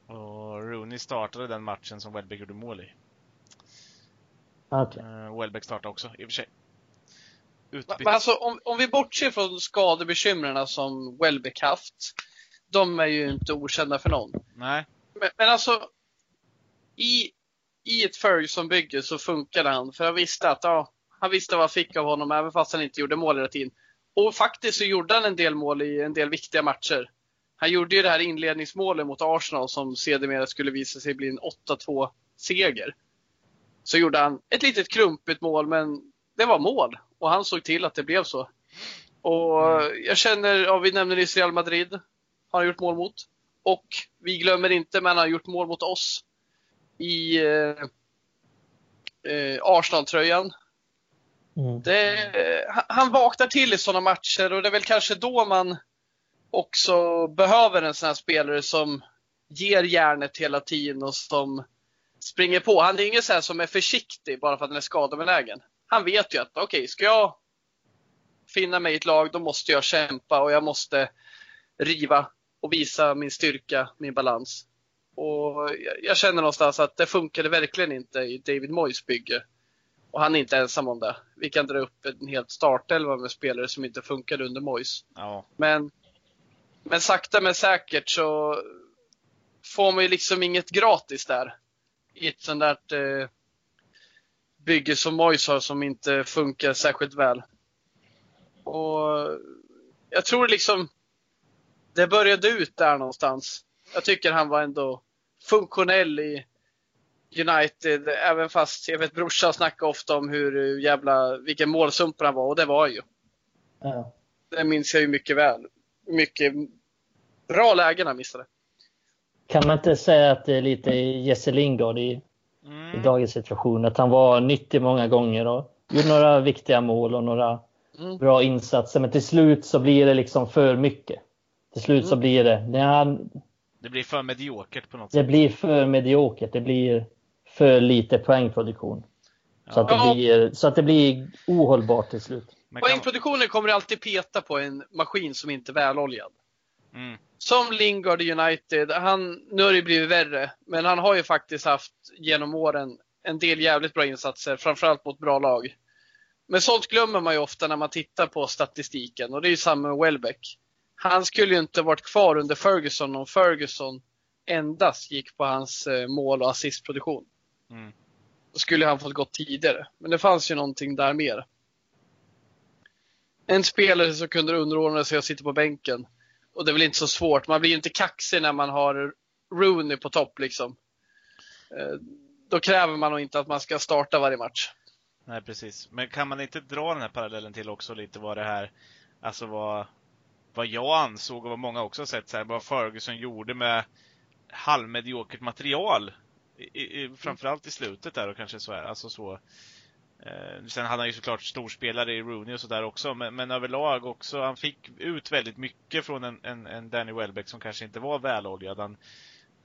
Och Rooney startade den matchen som Welbeck gjorde mål i. Okej. Uh, Welbeck startade också, i och för sig. Utbytt. Men alltså om, om vi bortser från skadebekymren som Welbeck haft. De är ju inte okända för någon. Nej. Men, men alltså, i, i ett Ferguson-bygge så funkade han. För han visste att, ja, han visste vad han fick av honom även fast han inte gjorde mål hela tiden. Och faktiskt så gjorde han en del mål i en del viktiga matcher. Han gjorde ju det här inledningsmålet mot Arsenal som sedermera skulle visa sig bli en 8-2 seger. Så gjorde han ett litet klumpigt mål men det var mål och han såg till att det blev så. Och jag känner, ja vi nämner nyss Real Madrid. Har han gjort mål mot. Och vi glömmer inte, men han har gjort mål mot oss i eh, eh, Arsenal-tröjan. Mm. Det, han- vaknar till i sådana matcher och det är väl kanske då man också behöver en sån här spelare som ger järnet hela tiden och som springer på. Han är ingen sån här som är försiktig bara för att han är skadebenägen. Han vet ju att okej, ska jag finna mig i ett lag, då måste jag kämpa och jag måste riva och visa min styrka, min balans. Och jag- känner någonstans att det funkade verkligen inte i David Moyes bygge. Och han är inte ensam om det. Vi kan dra upp en helt startelva med spelare som inte funkade under Moyes. Ja. Men, men sakta men säkert så får man ju liksom inget gratis där. I ett sånt där eh, bygge som Moyes har som inte funkar särskilt väl. Och jag tror liksom det började ut där någonstans. Jag tycker han var ändå funktionell i United, även fast jag vet brorsan snackar ofta om hur jävla, vilken målsumper han var och det var han ju. Ja. Det minns jag ju mycket väl. Mycket bra lägen han missade. Kan man inte säga att det är lite Jesse Lingard i, i Mm. dagens situation? Att han var nyttig många gånger och gjorde några viktiga mål och några Mm. bra insatser. Men till slut så blir det liksom för mycket. Till slut så blir det, när han, Det blir för mediokert på något det sätt. blir för mediokert. Det blir för lite poängproduktion. Så att, det Ja. blir, så att det blir ohållbart till slut. Kan- Poängproduktionen kommer alltid peta på en maskin som inte är väloljad. Mm. Som Lingard i United, han, nu har det blivit värre, men han har ju faktiskt haft genom åren en del jävligt bra insatser, framförallt mot bra lag. Men sånt glömmer man ju ofta när man tittar på statistiken och det är ju samma med Welbeck. Han skulle ju inte varit kvar under Ferguson om Ferguson endast gick på hans eh, mål och assistproduktion. Mm. Då skulle han fått gått tidigare. Men det fanns ju någonting där mer. En spelare som kunde underordna sig och sitta på bänken. Och det är väl inte så svårt. Man blir ju inte kaxig när man har Rooney på topp liksom. Eh, Då kräver man nog inte att man ska starta varje match. Nej, precis. Men kan man inte dra den här parallellen till också lite vad det här, alltså vad, vad jag ansåg och vad många också har sett så här, vad Ferguson gjorde med halvmediokert material. I, i, framförallt i slutet där och kanske så här, alltså så. Eh, sen hade han ju såklart storspelare i Rooney och sådär också, men, men överlag också, han fick ut väldigt mycket från en, en, en Danny Welbeck som kanske inte var väloljad. Han,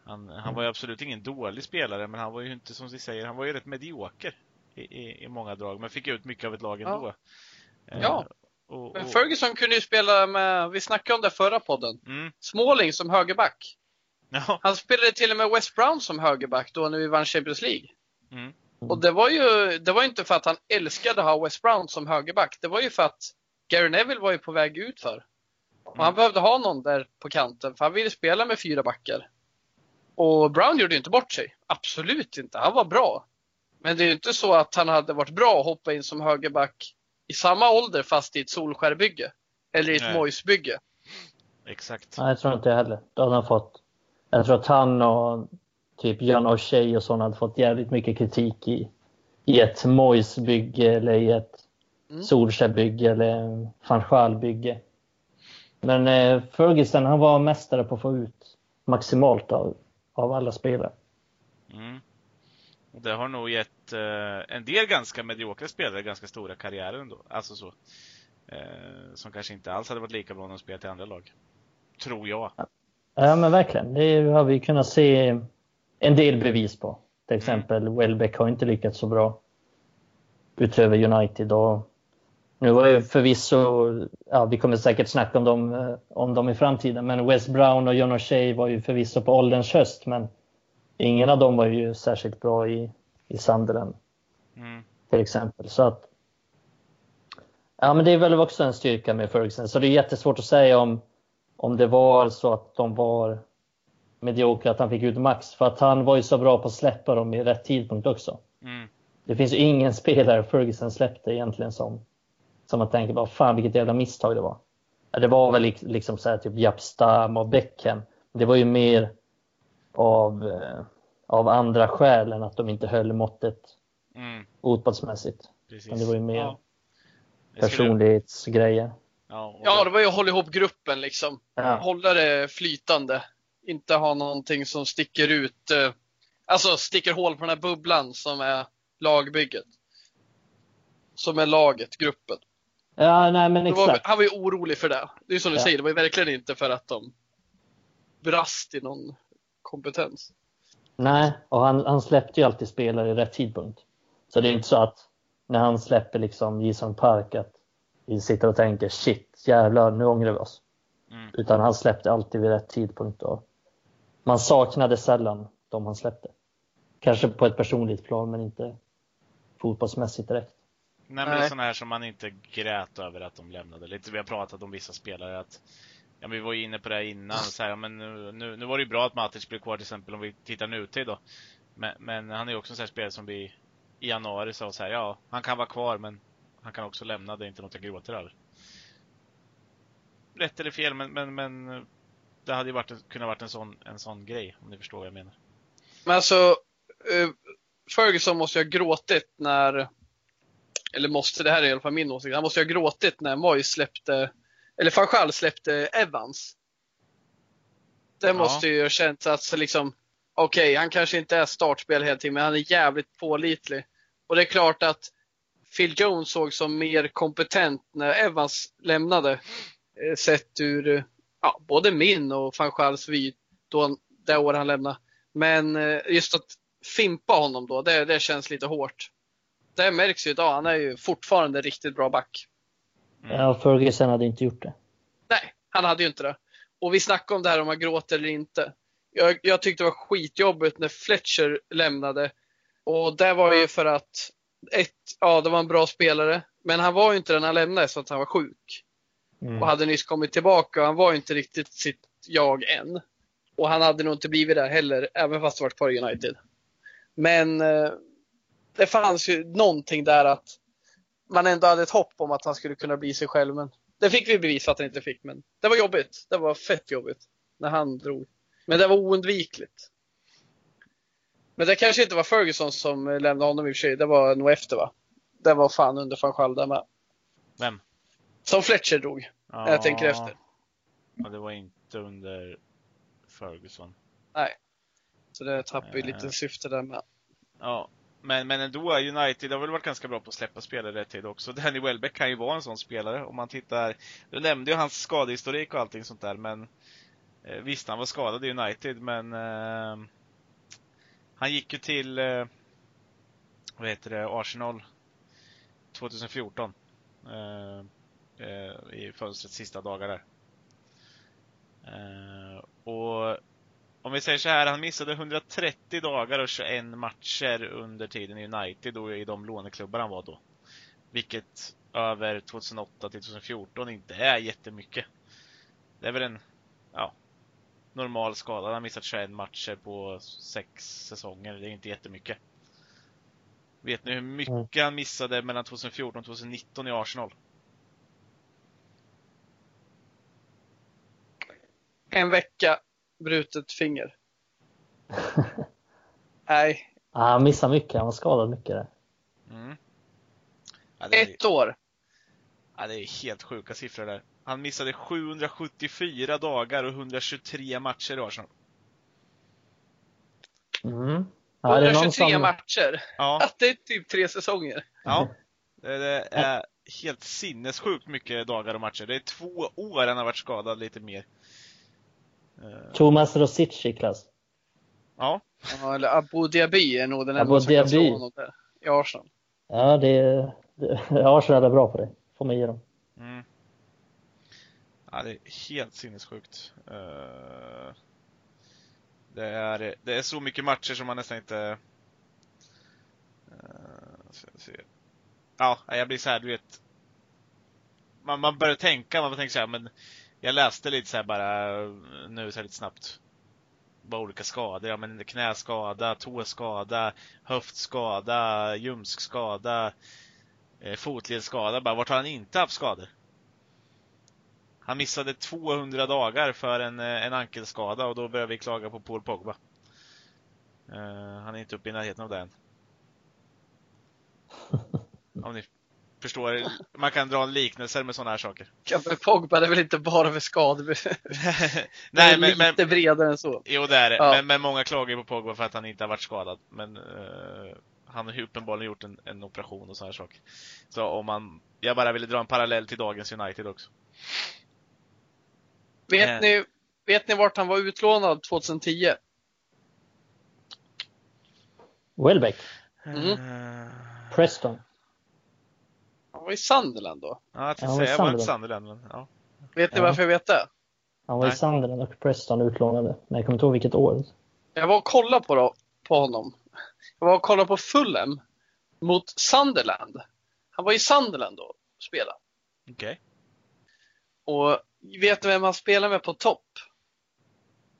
han, han var ju absolut ingen dålig spelare, men han var ju inte som vi säger, han var ju rätt medioker i, i, i många drag, men fick ut mycket av ett lag Ja. ändå. Eh, Ja. Och, Men och, Ferguson kunde ju spela med, vi snackade om det förra podden, mm, Småling som högerback. ja, Han spelade till och med West Brown som högerback då när vi vann Champions League. mm, Och det var ju det var inte för att han älskade att ha West Brown som högerback. Det var ju för att Gary Neville var ju på väg ut för. Och han Mm. behövde ha någon där på kanten för han ville spela med fyra backar. Och Brown gjorde ju inte bort sig. Absolut inte. Han var bra. Men det är ju inte så att han hade varit bra att hoppa in som högerback i samma ålder fast i ett Solskärbygge. Eller i ett Nej. Moise-bygge. exakt. Nej, jag tror inte jag heller. Då hade han fått... Jag tror att han och typ Jan O'Shea och sådana hade fått jävligt mycket kritik i, i ett Moise-bygge eller i ett Mm. Solskjaer-bygge eller Fanchal-bygge. Men eh, Ferguson, han var mästare på att få ut maximalt av, av alla spelare. Mm. Det har nog gett eh, en del ganska mediokra spelare ganska stora karriärer ändå. Alltså så. Eh, som kanske inte alls hade varit lika bra om de spelat i andra lag. Tror jag. Ja, men verkligen. Det har vi kunnat se en del bevis på. Till exempel Welbeck har inte lyckats så bra utöver United. Och nu var ju förvisso, ja, vi kommer säkert snacka om dem, eh, om dem i framtiden, men Wes Brown och John O'Shea var ju förvisso på ålderns höst, men ingen av dem var ju särskilt bra i, i Sunderland Mm. till exempel. Så att, ja, men det är väl också en styrka med Ferguson. Så det är jättesvårt att säga om, om det var så att de var mediokra, att han fick ut max. För att han var ju så bra på att släppa dem i rätt tidpunkt också. Mm. Det finns ju ingen spelare Ferguson släppte egentligen som, som man tänker bara fan vilket jävla misstag det var. Det var väl lik- liksom så här, typ Japp Stam och Beckham. Det var ju mer av, eh, av andra skäl än att de inte höll måttet Mm. fotbollsmässigt. Men det var ju mer Ja. Personlighetsgrejer. Ja, det var ju att hålla ihop gruppen liksom. Ja. Hålla det flytande. Inte ha någonting som sticker ut. eh, Alltså sticker hål på den här bubblan som är lagbygget. Som är laget, gruppen. Ja, nej men Det var, exakt. han var ju orolig för det. Det är som du Ja. säger, det var ju verkligen inte för att de brast i någon kompetens. Nej, och han, han släppte ju alltid spelare i rätt tidpunkt. Så det är inte så att när han släpper liksom Jason Park att vi sitter och tänker shit, jävlar, nu ångrar vi oss. Mm. Utan han släppte alltid vid rätt tidpunkt. Och man saknade sällan de han släppte. Kanske på ett personligt plan, men inte fotbollsmässigt direkt. Nej, men det är Nej. sådana här som man inte grät över att de lämnade. Lite vi har pratat om vissa spelare att Ja, vi var ju inne på det här innan, så här, ja, men nu, nu, nu var det ju bra att Matic blev kvar till exempel om vi tittar nutid då. Men, men han är ju också en sån här spelare som vi i januari sa så här, ja, han kan vara kvar men han kan också lämna, det är inte något jag gråter över. Rätt eller fel, men, men, men det hade ju varit, kunnat varit en sån, en sån grej, om ni förstår vad jag menar. Men alltså, eh, Ferguson måste ju ha gråtit när, eller måste, det här är i alla fall min åsikt, han måste ju ha gråtit när Moyes släppte, eller Fanchal släppte Evans. Det Ja. måste ju ha känts att så liksom, okej, han kanske inte är startspel hela tiden, men han är jävligt pålitlig. Och det är klart att Phil Jones såg som mer kompetent när Evans lämnade. eh, Sett ur eh, ja, både min och Fanchals vy, då det år han lämnade. Men eh, just att fimpa honom då, det, det känns lite hårt. Det märks ju idag. Han är ju fortfarande riktigt bra back. Mm. Ja, Ferguson hade inte gjort det. Nej, han hade ju inte det. Och vi snackade om det här om man gråter eller inte. Jag, jag tyckte det var skitjobbigt när Fletcher lämnade. Och det var ju för att, ett, ja det var en bra spelare. Men han var ju inte den han lämnade så att han var sjuk. Mm. Och hade nyss kommit tillbaka och han var ju inte riktigt sitt jag än. Och han hade nog inte blivit där heller, även fast han varit kvar i United. Men eh, det fanns ju någonting där att man ändå hade ett hopp om att han skulle kunna bli sig själv. Men det fick vi bevis för att han inte fick. Men det var jobbigt. Det var fett jobbigt när han drog. Men det var oundvikligt. Men det kanske inte var Ferguson som lämnade honom i och för sig. Det var nog efter va? Det var fan under van där med. Vem? Som Fletcher drog. Ja, Jag tänker efter. Ja, det var inte under Ferguson. Nej. Så det tappar ju Eh. lite syfte där med. Ja, men, men ändå, United har väl varit ganska bra på att släppa spelare rätt tid också. Danny Welbeck kan ju vara en sån spelare om man tittar. Du nämnde ju hans skadehistorik och allting sånt där, men eh, visst, han var skadad i United, men eh, han gick ju till, eh, vad heter det, Arsenal 2014. Eh, eh, I fönstrets sista dagar där. Eh, och om vi säger så här, han missade 130 dagar och 21 matcher under tiden i United och i de låneklubbar han var då. Vilket över 2008 till 2014 inte är jättemycket. Det är väl en, ja, normal skada. Han har missat 21 matcher på sex säsonger. Det är inte jättemycket. Vet ni hur mycket han missade mellan 2014 och 2019 i Arsenal? En vecka, brutet finger. Nej, Ja, han missade mycket. Han var skadad mycket där. Mm. Ja, det, är, ett år. ja, det är helt sjuka siffror där. Han missade 774 dagar och 123 matcher i Arsenal. Mm. Ja, det är någon 123 som... matcher. Ja, Att det är typ tre säsonger. ja. Det det är helt sinnessjukt mycket dagar och matcher. Det är två år han har varit skadad, lite mer. Eh, Thomas Rosic i klass. Ja, Ja, eller Abu Dhabi är nog den enda som kan slå honom där. I Arsenal. Ja, det det- Arsenal är bra på det. Får man ge dem. Mm. Ja, det är helt sinnessjukt. Eh, Det är, det är så mycket matcher som man nästan inte... eh. Ja, jag blir så här, du vet. Man, man börjar tänka, man tänker så här, men jag läste lite så bara nu så här lite snabbt. Bara olika skador, ja men knäskada, tåskada, höftskada, ljumskskada, eh, fotledsskada. Bara, vart har han inte haft skador? Han missade 200 dagar för en, eh, en ankelskada och då börjar vi klaga på Paul Pogba. Eh, han är inte uppe i närheten av det än. Om ni förstår, man kan dra en liknelse med sådana här saker. Kapten Pogba det är väl inte bara för skador. det Nej, är men, men, lite bredare än så. jo det är det. Ja. Men, men många klagar på Pogba för att han inte har varit skadad. Men eh, han har ju uppenbarligen gjort en, en operation och sådana här saker. Så om man, jag bara ville dra en parallell till dagens United också. Vet, Eh. ni, vet ni vart han var utlånad 2010? Welbeck. Mm. Eh, Preston. Han var i Sunderland då. Ja, jag tänkte Ja, han var i säga, jag var inte Sunderland. Men ja. Vet ni Ja. varför jag vet det? Han var i Nej. Sunderland och Preston utlånade. Men jag kommer inte ihåg vilket år. Jag var och kollade på, då, på honom. Jag var och kollade på Fulham mot Sunderland. Han var i Sunderland då och spelade. Okej. Och vet ni vem han spelade med på topp?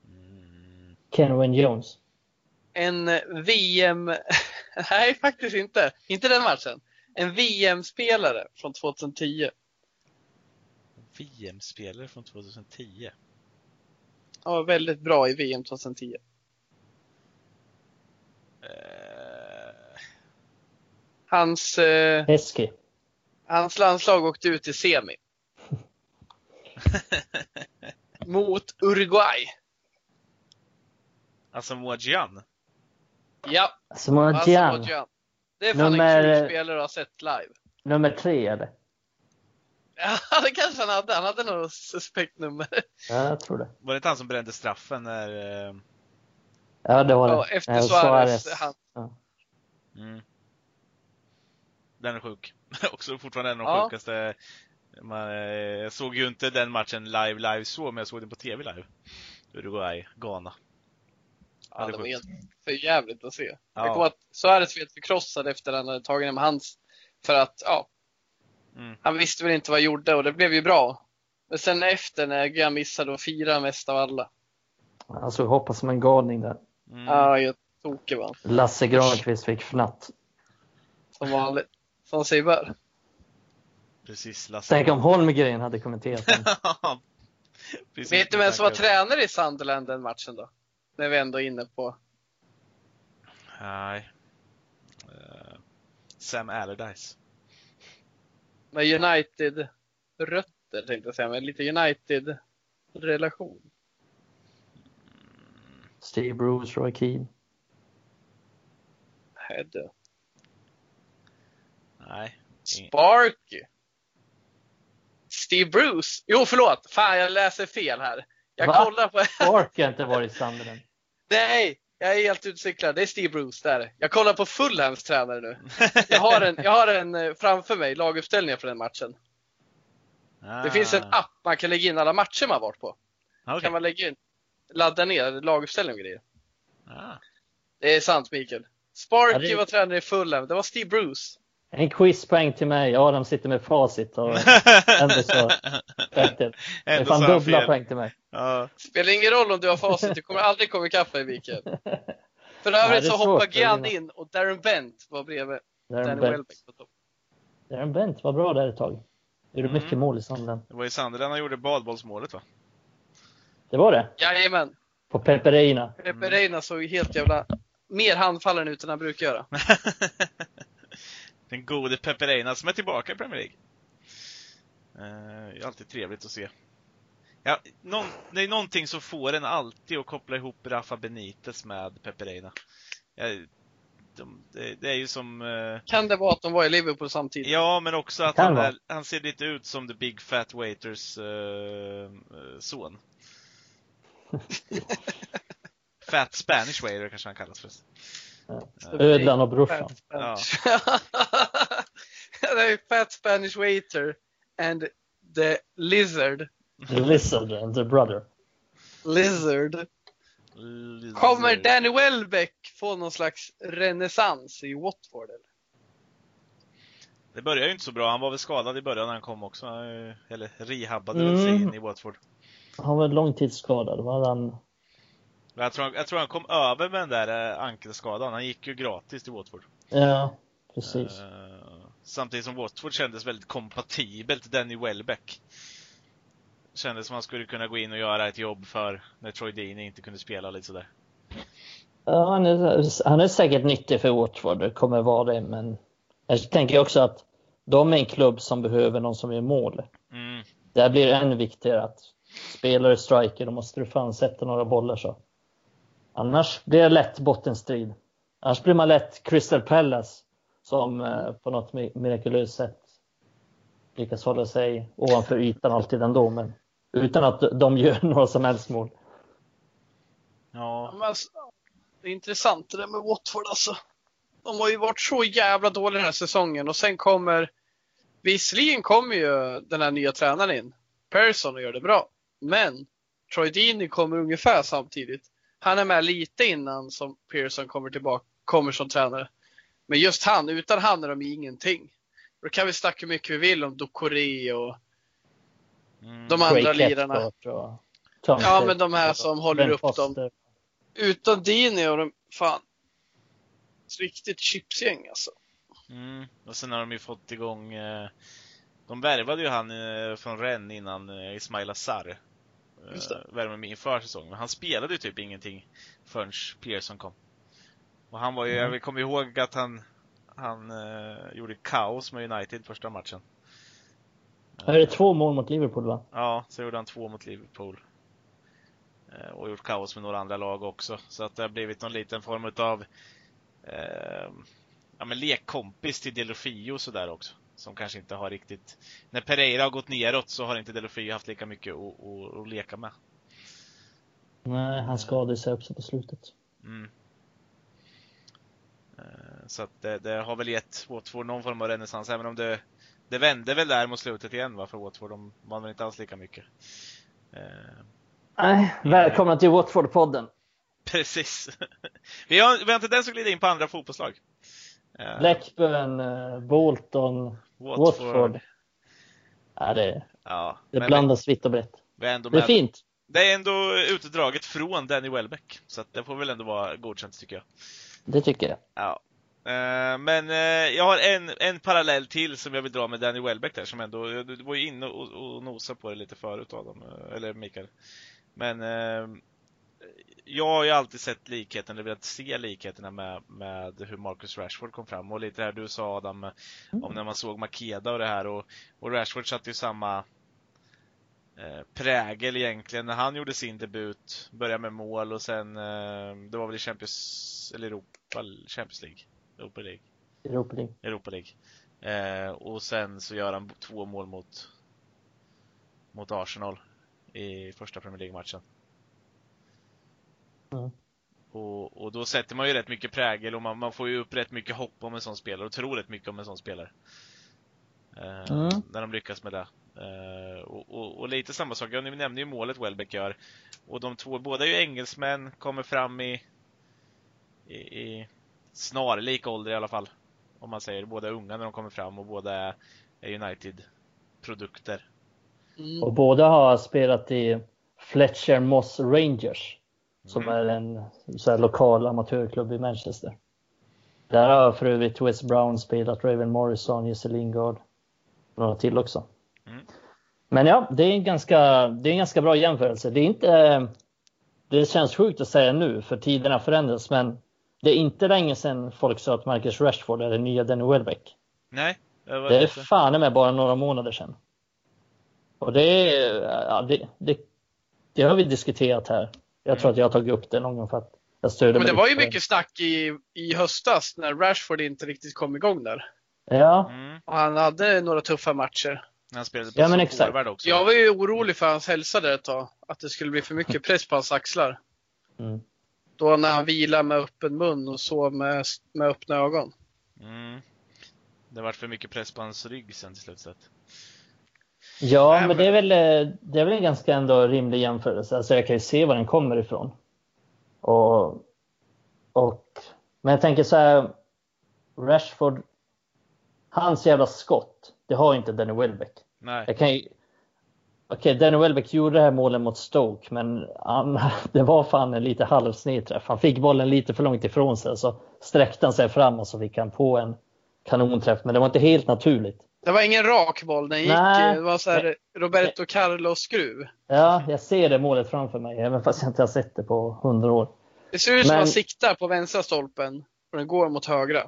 Mm. Kenwyn Jones. En VM... Nej, faktiskt inte. Inte den matchen. En VM-spelare från 2010. VM-spelare från 2010. Han var väldigt bra i VM 2010. Eh, Hans, eh, Eski. hans landslag åkte ut i semi. Mot Uruguay. alltså Moagian. Ja, alltså Gyan. Det är fan Nummer- en kul spelare att ha sett live. Nummer tre eller? Ja, det kanske han hade. Han hade något suspekt nummer. Ja, jag tror det. Var det inte han som brände straffen när... eh, Ja, det var det. Ja, efter Nej, Suarez, han- Ja. Mm. Den är sjuk. Också fortfarande en av de Ja. sjukaste Man, eh, jag såg ju inte den matchen live, live så, men jag såg den på TV live. Uruguay, Ghana. Ja, det var helt för jävligt att se. Ja. Jag kommer att Suarez blev förkrossad efter att han hade tagit hem hans. För att, ja, Mm. han visste väl inte vad han gjorde och det blev ju bra. Men sen efter när Guyan missade och firade mest av alla. Han såg hoppas som en galning där. Mm. Ja, jag tokig var. Lasse Granqvist fick fnatt. Som vanligt. Som sig bör. Precis, Lasse. Tänk om Holmgren hade kommenterat den. Precis, Vet du vem som var tränare i Sunderland den matchen då? När vi ändå är inne på. Nej. Eh, Sam Allardyce. Med United-rötter tänkte jag säga, men lite United-relation. Steve Bruce, Roy Keane. Hedde. Nej. Sparky. Steve Bruce. Jo, förlåt. Fan, jag läser fel här. Jag Va? kollar på... Clark har inte varit i Sunderland. Nej, jag är helt utcyklad. Det är Steve Bruce där. Jag kollar på Fulhams tränare nu. Jag har en, jag har en eh, framför mig, laguppställningar för den matchen. Det finns en Ah, app man kan lägga in alla matcher man varit på. okej. Kan man lägga in, ladda ner laguppställning och grejer. Ah. Det är sant Mikael. Sparky Ja, det- var tränare i Fulham. Det var Steve Bruce. En quizpoäng till mig. Adam sitter med facit. Och ändå så. rätt. Det är fan dubbla fel. poäng till mig. Ja. Spelar ingen roll om du har facit, du kommer aldrig komma ikapp mig Mikael. För övrigt så hoppar Gian in och Darren Bent var bredvid Darren Bent. Welbeck på topp. Darren Bent var bra där ett tag. Gjorde Mm. mycket mål i Sunderland. Det var i Sunderland han gjorde badbollsmålet va? Det var det. Jajamän. På Peperina. Pepe Reina såg ju helt jävla mer handfallen ut än han brukar göra. Den gode Pepe Reina som är tillbaka i Premier League. Eh, det är alltid trevligt att se. Ja, någon, det är någonting som får en alltid att koppla ihop Rafa Benitez med Pepe Reina. Ja, de, det, det är ju som... eh, Kan det vara att de var i Liverpool samtidigt? Ja, men också att han, är, han ser lite ut som the big fat waiters eh, son. fat Spanish waiter kanske han kallas förresten. Ödlan och brorsan. Spanish. det är Fat Spanish Waiter and the Lizard. The Lizard and the Brother. Lizard. Kommer Danny Welbeck få någon slags renässans i Watford? Eller? Det började ju inte så bra. Han var väl skadad i början när han kom också. Eh, Eller rehabbade väl sig Mm. in i Watford. Han var långtidsskadad. Var han... Jag tror, jag tror han kom över med den där eh, ankelskadan. Han gick ju gratis till Watford. Ja, precis. Eh, samtidigt som Watford kändes väldigt kompatibelt, Danny Welbeck. Kändes som han skulle kunna gå in och göra ett jobb för när Troy Deeney inte kunde spela lite sådär. Ja, han, är, han är säkert nyttig för Watford. Det kommer vara det. Men jag tänker också att de är en klubb som behöver någon som gör mål. Mm. Där blir det ännu viktigare att spelare striker, då måste du fan sätta några bollar så. Annars blir det lätt bottenstrid. Annars blir man lätt Crystal Palace som eh, på något mi- mirakulöst sätt lyckas hålla sig ovanför ytan alltid ändå, men utan att de gör några som helst mål. Ja, Men alltså, det är intressant det där med Watford alltså. De har ju varit så jävla dåliga den här säsongen och sen kommer Visserligen kommer ju den här nya tränaren in, Persson, och gör det bra. Men Troy Deeney kommer ungefär samtidigt. Han är med lite innan som Pearson kommer tillbaka, kommer som tränare. Men just han, utan han är de ingenting. Då kan vi snacka hur mycket vi vill om Ducoré och mm. de andra Craig lirarna. Ja, men de här som håller upp dem. Utan Dini och de, fan. Ett riktigt chipsgäng alltså. Mm. Och sen har de ju fått igång eh, De värvade ju han eh, från Rennes innan eh, Ismail Assar. Eh. Värvade med inför säsongen. Men han spelade ju typ ingenting förrän Pearson kom. Och han var ju, Mm. jag kommer ihåg att han Han eh, gjorde kaos med United första matchen. Här är det två mål mot Liverpool va? Ja, så gjorde han två mot Liverpool. Eh, Och gjort kaos med några andra lag också. Så att det har blivit någon liten form av eh, ja, men lekkompis till Delofio sådär också. Som kanske inte har riktigt... När Pereira har gått neråt så har inte Delofio haft lika mycket att, att, att leka med. Nej, han skadade sig också på slutet. Mm. Eh, Så att det, det har väl gett Watford någon form av renässans, även om det det vände väl där mot slutet igen va, för Watford. De vann väl inte alls lika mycket. Eh, Nej, välkomna till Watford-podden. precis. vi, har, vi har en tendens att glida in på andra fotbollslag. Eh, Blackburn, Bolton, Watford. Ja, det, Ja, det blandas vitt och brett. vi är Det är fint. Det är ändå utdraget från Danny Welbeck. Så det får väl ändå vara godkänt tycker jag. Det tycker jag. Ja. Eh, men eh, jag har en, en parallell till som jag vill dra med Danny Welbeck där som ändå, du var ju inne och, och nosade på det lite förut Adam, eh, eller Mikael. Men jag har ju alltid sett likheten, eller velat se likheterna med, med hur Marcus Rashford kom fram och lite det här du sa Adam, om när man såg Makeda och det här och, och Rashford satte ju samma eh, prägel egentligen när han gjorde sin debut, började med mål och sen, eh, det var väl i Champions, eller Europa, Champions League? Europa League. Europa League. Europa League. Eh, och sen så gör han två mål mot, mot Arsenal i första Premier League-matchen. Mm. Och, och då sätter man ju rätt mycket prägel och man, man får ju upp rätt mycket hopp om en sån spelare och tror rätt mycket om en sån spelare. Eh, Mm. När de lyckas med det. Eh, och, och, och lite samma sak, ja, ni nämnde ju målet Welbeck gör. Och de två, båda är ju engelsmän, kommer fram i, i, i snarlik ålder i alla fall. Om man säger, båda är unga när de kommer fram och båda är, är United-produkter. Mm. Och båda har spelat i Fletcher Moss Rangers. Som Mm. är en så lokal amatörklubb i Manchester. Där har för övrigt Wes Brown spelat, Raven Morrison, Jesse Lingard. Några till också. Mm. Men ja, det är en ganska, det är en ganska bra jämförelse. Det är inte... Det känns sjukt att säga nu, för tiderna förändras, men det är inte länge sedan folk sa att Marcus Rashford är den nya Danny Welbeck. Nej, det Det är fan med bara några månader sedan. Och det ja, det, det, det har vi diskuterat här. Jag tror att jag har tagit upp det någon gång för att jag stöder Men mig det var ju mycket snack i, i höstas när Rashford inte riktigt kom igång där. Ja, Mm. Och han hade några tuffa matcher. Han spelade på Ja, men exakt. också. Jag var ju orolig för hans hälsa där ett tag. Att det skulle bli för mycket press på hans axlar. mm. Då när han vilar med öppen mun och sov med, med öppna ögon. Mm. Det var för mycket press på hans rygg sen till slut. Ja Nej, men det är, väl, eh, det är väl en ganska ändå rimlig jämförelse. Alltså jag kan ju se var den kommer ifrån. Och, och, men jag tänker så här, Rashford, hans jävla skott, det har inte Danny Welbeck. Nej. Jag kan ju... Okej, Danny Welbeck gjorde det här målet mot Stoke, men han, det var fan en lite halvsnedträff. Han fick bollen lite för långt ifrån sig, så sträckte han sig fram och så fick han på en kanonträff. Men det var inte helt naturligt. Det var ingen rak boll. Den gick, Nej. det var så här Roberto Carlos-skruv. Ja, jag ser det målet framför mig, även fast jag inte har sett det på hundra år. Det ser ut som Men- att han siktar på vänstra stolpen och den går mot högra.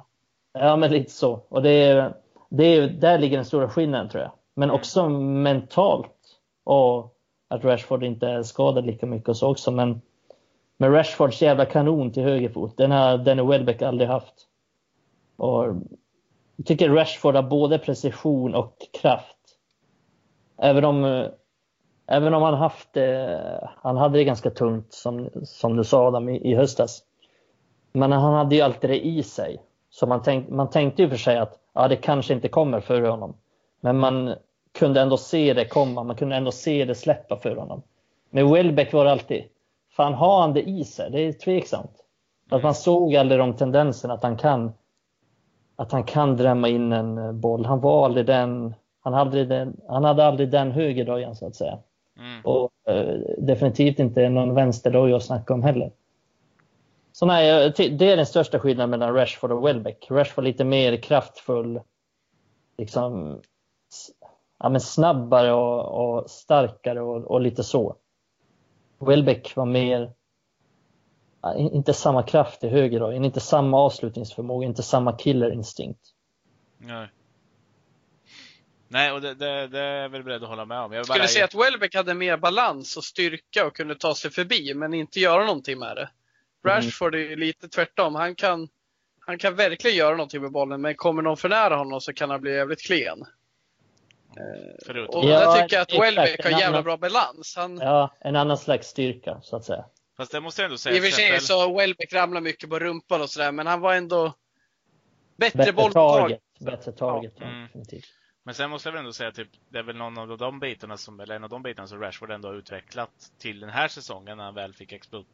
Ja, men lite så. Och det är, det är, där ligger den stora skillnaden, tror jag. Men Mm. också mentalt. Och att Rashford inte är skadad lika mycket och så också. Men, men Rashfords jävla kanon till högerfot, den har Danny Welbeck aldrig haft. Och jag tycker Rashford har både precision och kraft. Även om, eh, även om han haft eh, han hade det ganska tungt som, som du sa Adam i, i höstas. Men han hade ju alltid det i sig. Så man, tänk, man tänkte ju för sig att ja, det kanske inte kommer för honom. Men man kunde ändå se det komma, man kunde ändå se det släppa för honom. Med Welbeck var det alltid, fan har han det i sig? Det är tveksamt. Att man såg aldrig de tendenserna att han kan att han kan drämma in en eh, boll. Han var aldrig den, han hade, aldrig den, han hade aldrig den högerdojan så att säga. Mm. Och eh, definitivt inte någon vänsterdoja att snacka om heller. Så nej, ty- det är den största skillnaden mellan Rashford och Welbeck. Rashford lite mer kraftfull, liksom ja, men snabbare och, och starkare och, och lite så. Welbeck var mer, inte samma kraft i högerdojan, inte samma avslutningsförmåga, inte samma killerinstinkt. Nej. Nej, och det, det, det är jag väl beredd att hålla med om. Jag Jag skulle bara- säga att Welbeck hade mer balans och styrka och kunde ta sig förbi, men inte göra någonting med det. Rashford är ju lite tvärtom. Han kan, han kan verkligen göra någonting med bollen, men kommer någon för nära honom så kan han bli jävligt klen. Förutom Och Ja, jag tycker att exakt. Welbeck har jävla annan- bra balans. Han, Ja, en annan slags styrka så att säga. Fast det måste jag ändå säga. I och för sig så Welbeck ramlar mycket på rumpan och sådär, men han var ändå bättre, Bättre target. Bättre target, ja, Mm. Men sen måste jag väl ändå säga typ, det är väl någon av de bitarna som, eller en av de bitarna som Rashford ändå har utvecklat till den här säsongen när han väl fick explo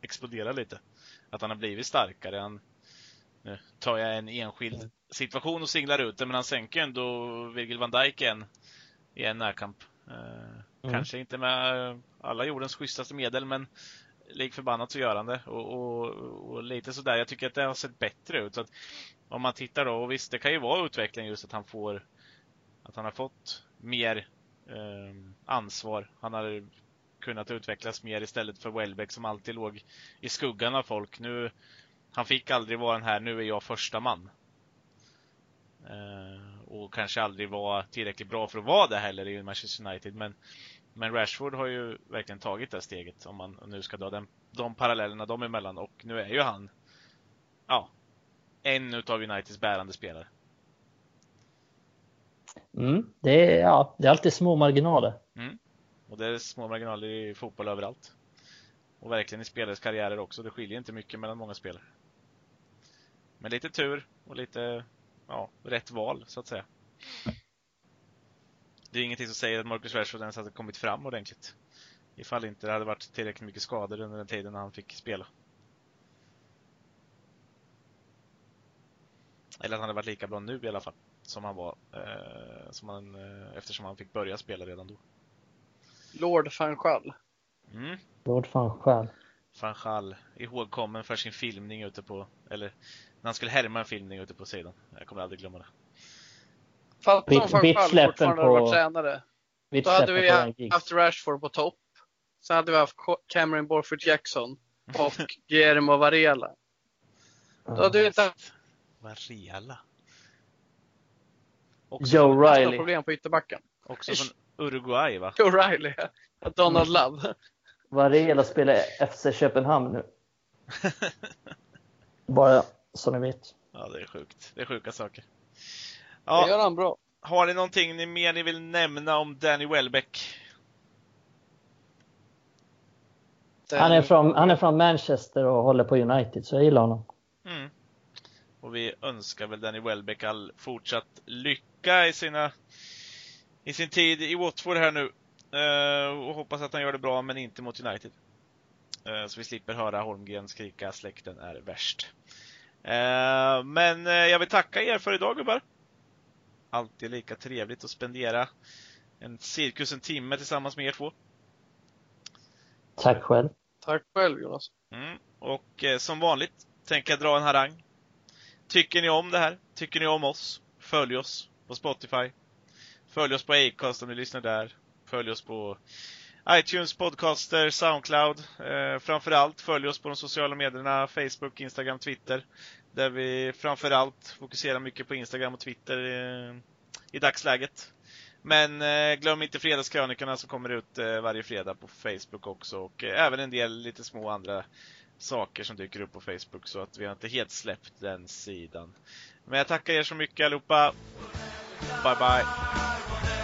explodera lite. Att han har blivit starkare. Han, nu tar jag en enskild mm. situation och singlar ut det, men han sänker ändå Virgil van Dijk en, i en närkamp. Eh, mm. Kanske inte med alla jordens schysstaste medel, men lik förbannat så gör han det. Och, och, och, lite sådär, jag tycker att det har sett bättre ut. Så att om man tittar då, och visst det kan ju vara utveckling just att han får att han har fått mer eh, ansvar. Han har kunnat utvecklas mer istället för Welbeck som alltid låg i skuggan av folk. Nu, han fick aldrig vara den här, nu är jag första man. Eh, och kanske aldrig var tillräckligt bra för att vara det heller i Manchester United. Men, men Rashford har ju verkligen tagit det steget om man nu ska dra den, de parallellerna dem emellan. Och nu är ju han, ja, en utav Uniteds bärande spelare. Mm, det, är, ja, det är alltid små marginaler. Mm. Och det är små marginaler i fotboll överallt. Och verkligen i spelares karriärer också. Det skiljer inte mycket mellan många spelare. Men lite tur och lite ja, rätt val, så att säga. Det är ingenting som säger att Marcus Rashford ens hade kommit fram ordentligt. Ifall inte det hade varit tillräckligt mycket skador under den tiden när han fick spela. Eller att han hade varit lika bra nu i alla fall som han var, eh, som han, eh, eftersom han fick börja spela redan då. Lord Fanchal. Mm. Lord Fanchal. Fanchal, ihågkommen för sin filmning ute på, eller när han skulle härma en filmning ute på sidan. Jag kommer aldrig glömma det. Fatta om Fanchal fortfarande på... varit tränare. Då hade vi haft Rashford på topp. Sen hade vi haft Cameron Borford Jackson och Guillermo Varela. Då hade vi inte haft... Varela? Också Joe Riley. problem på ytterbacken. Också från Uruguay va? Joe Riley, Donald Love. Varela spelar FC Köpenhamn nu. Bara så ni vet. Ja, det är sjukt. Det är sjuka saker. Ja, det gör han bra. Har ni någonting ni mer ni vill nämna om Danny Welbeck? Han är, från, han är från Manchester och håller på United, så jag gillar honom. Mm. Och vi önskar väl Danny Welbeck all fortsatt lycka i sina i sin tid i Watford här nu. Uh, och hoppas att han gör det bra, men inte mot United. Uh, så vi slipper höra Holmgren skrika släkten är värst. Uh, men jag vill tacka er för idag gubbar. Alltid lika trevligt att spendera en cirkus en timme tillsammans med er två. Tack själv. Tack själv Jonas. Mm. Och som vanligt tänker jag dra en harang Tycker ni om det här? Tycker ni om oss? Följ oss på Spotify. Följ oss på Acast om ni lyssnar där. Följ oss på iTunes, Podcaster, Soundcloud. Eh, framförallt följ oss på de sociala medierna, Facebook, Instagram, Twitter. Där vi framförallt fokuserar mycket på Instagram och Twitter i, i dagsläget. Men eh, glöm inte fredagskrönikorna som kommer ut eh, varje fredag på Facebook också och eh, även en del lite små andra saker som dyker upp på Facebook så att vi har inte helt släppt den sidan. Men jag tackar er så mycket allihopa. Bye bye!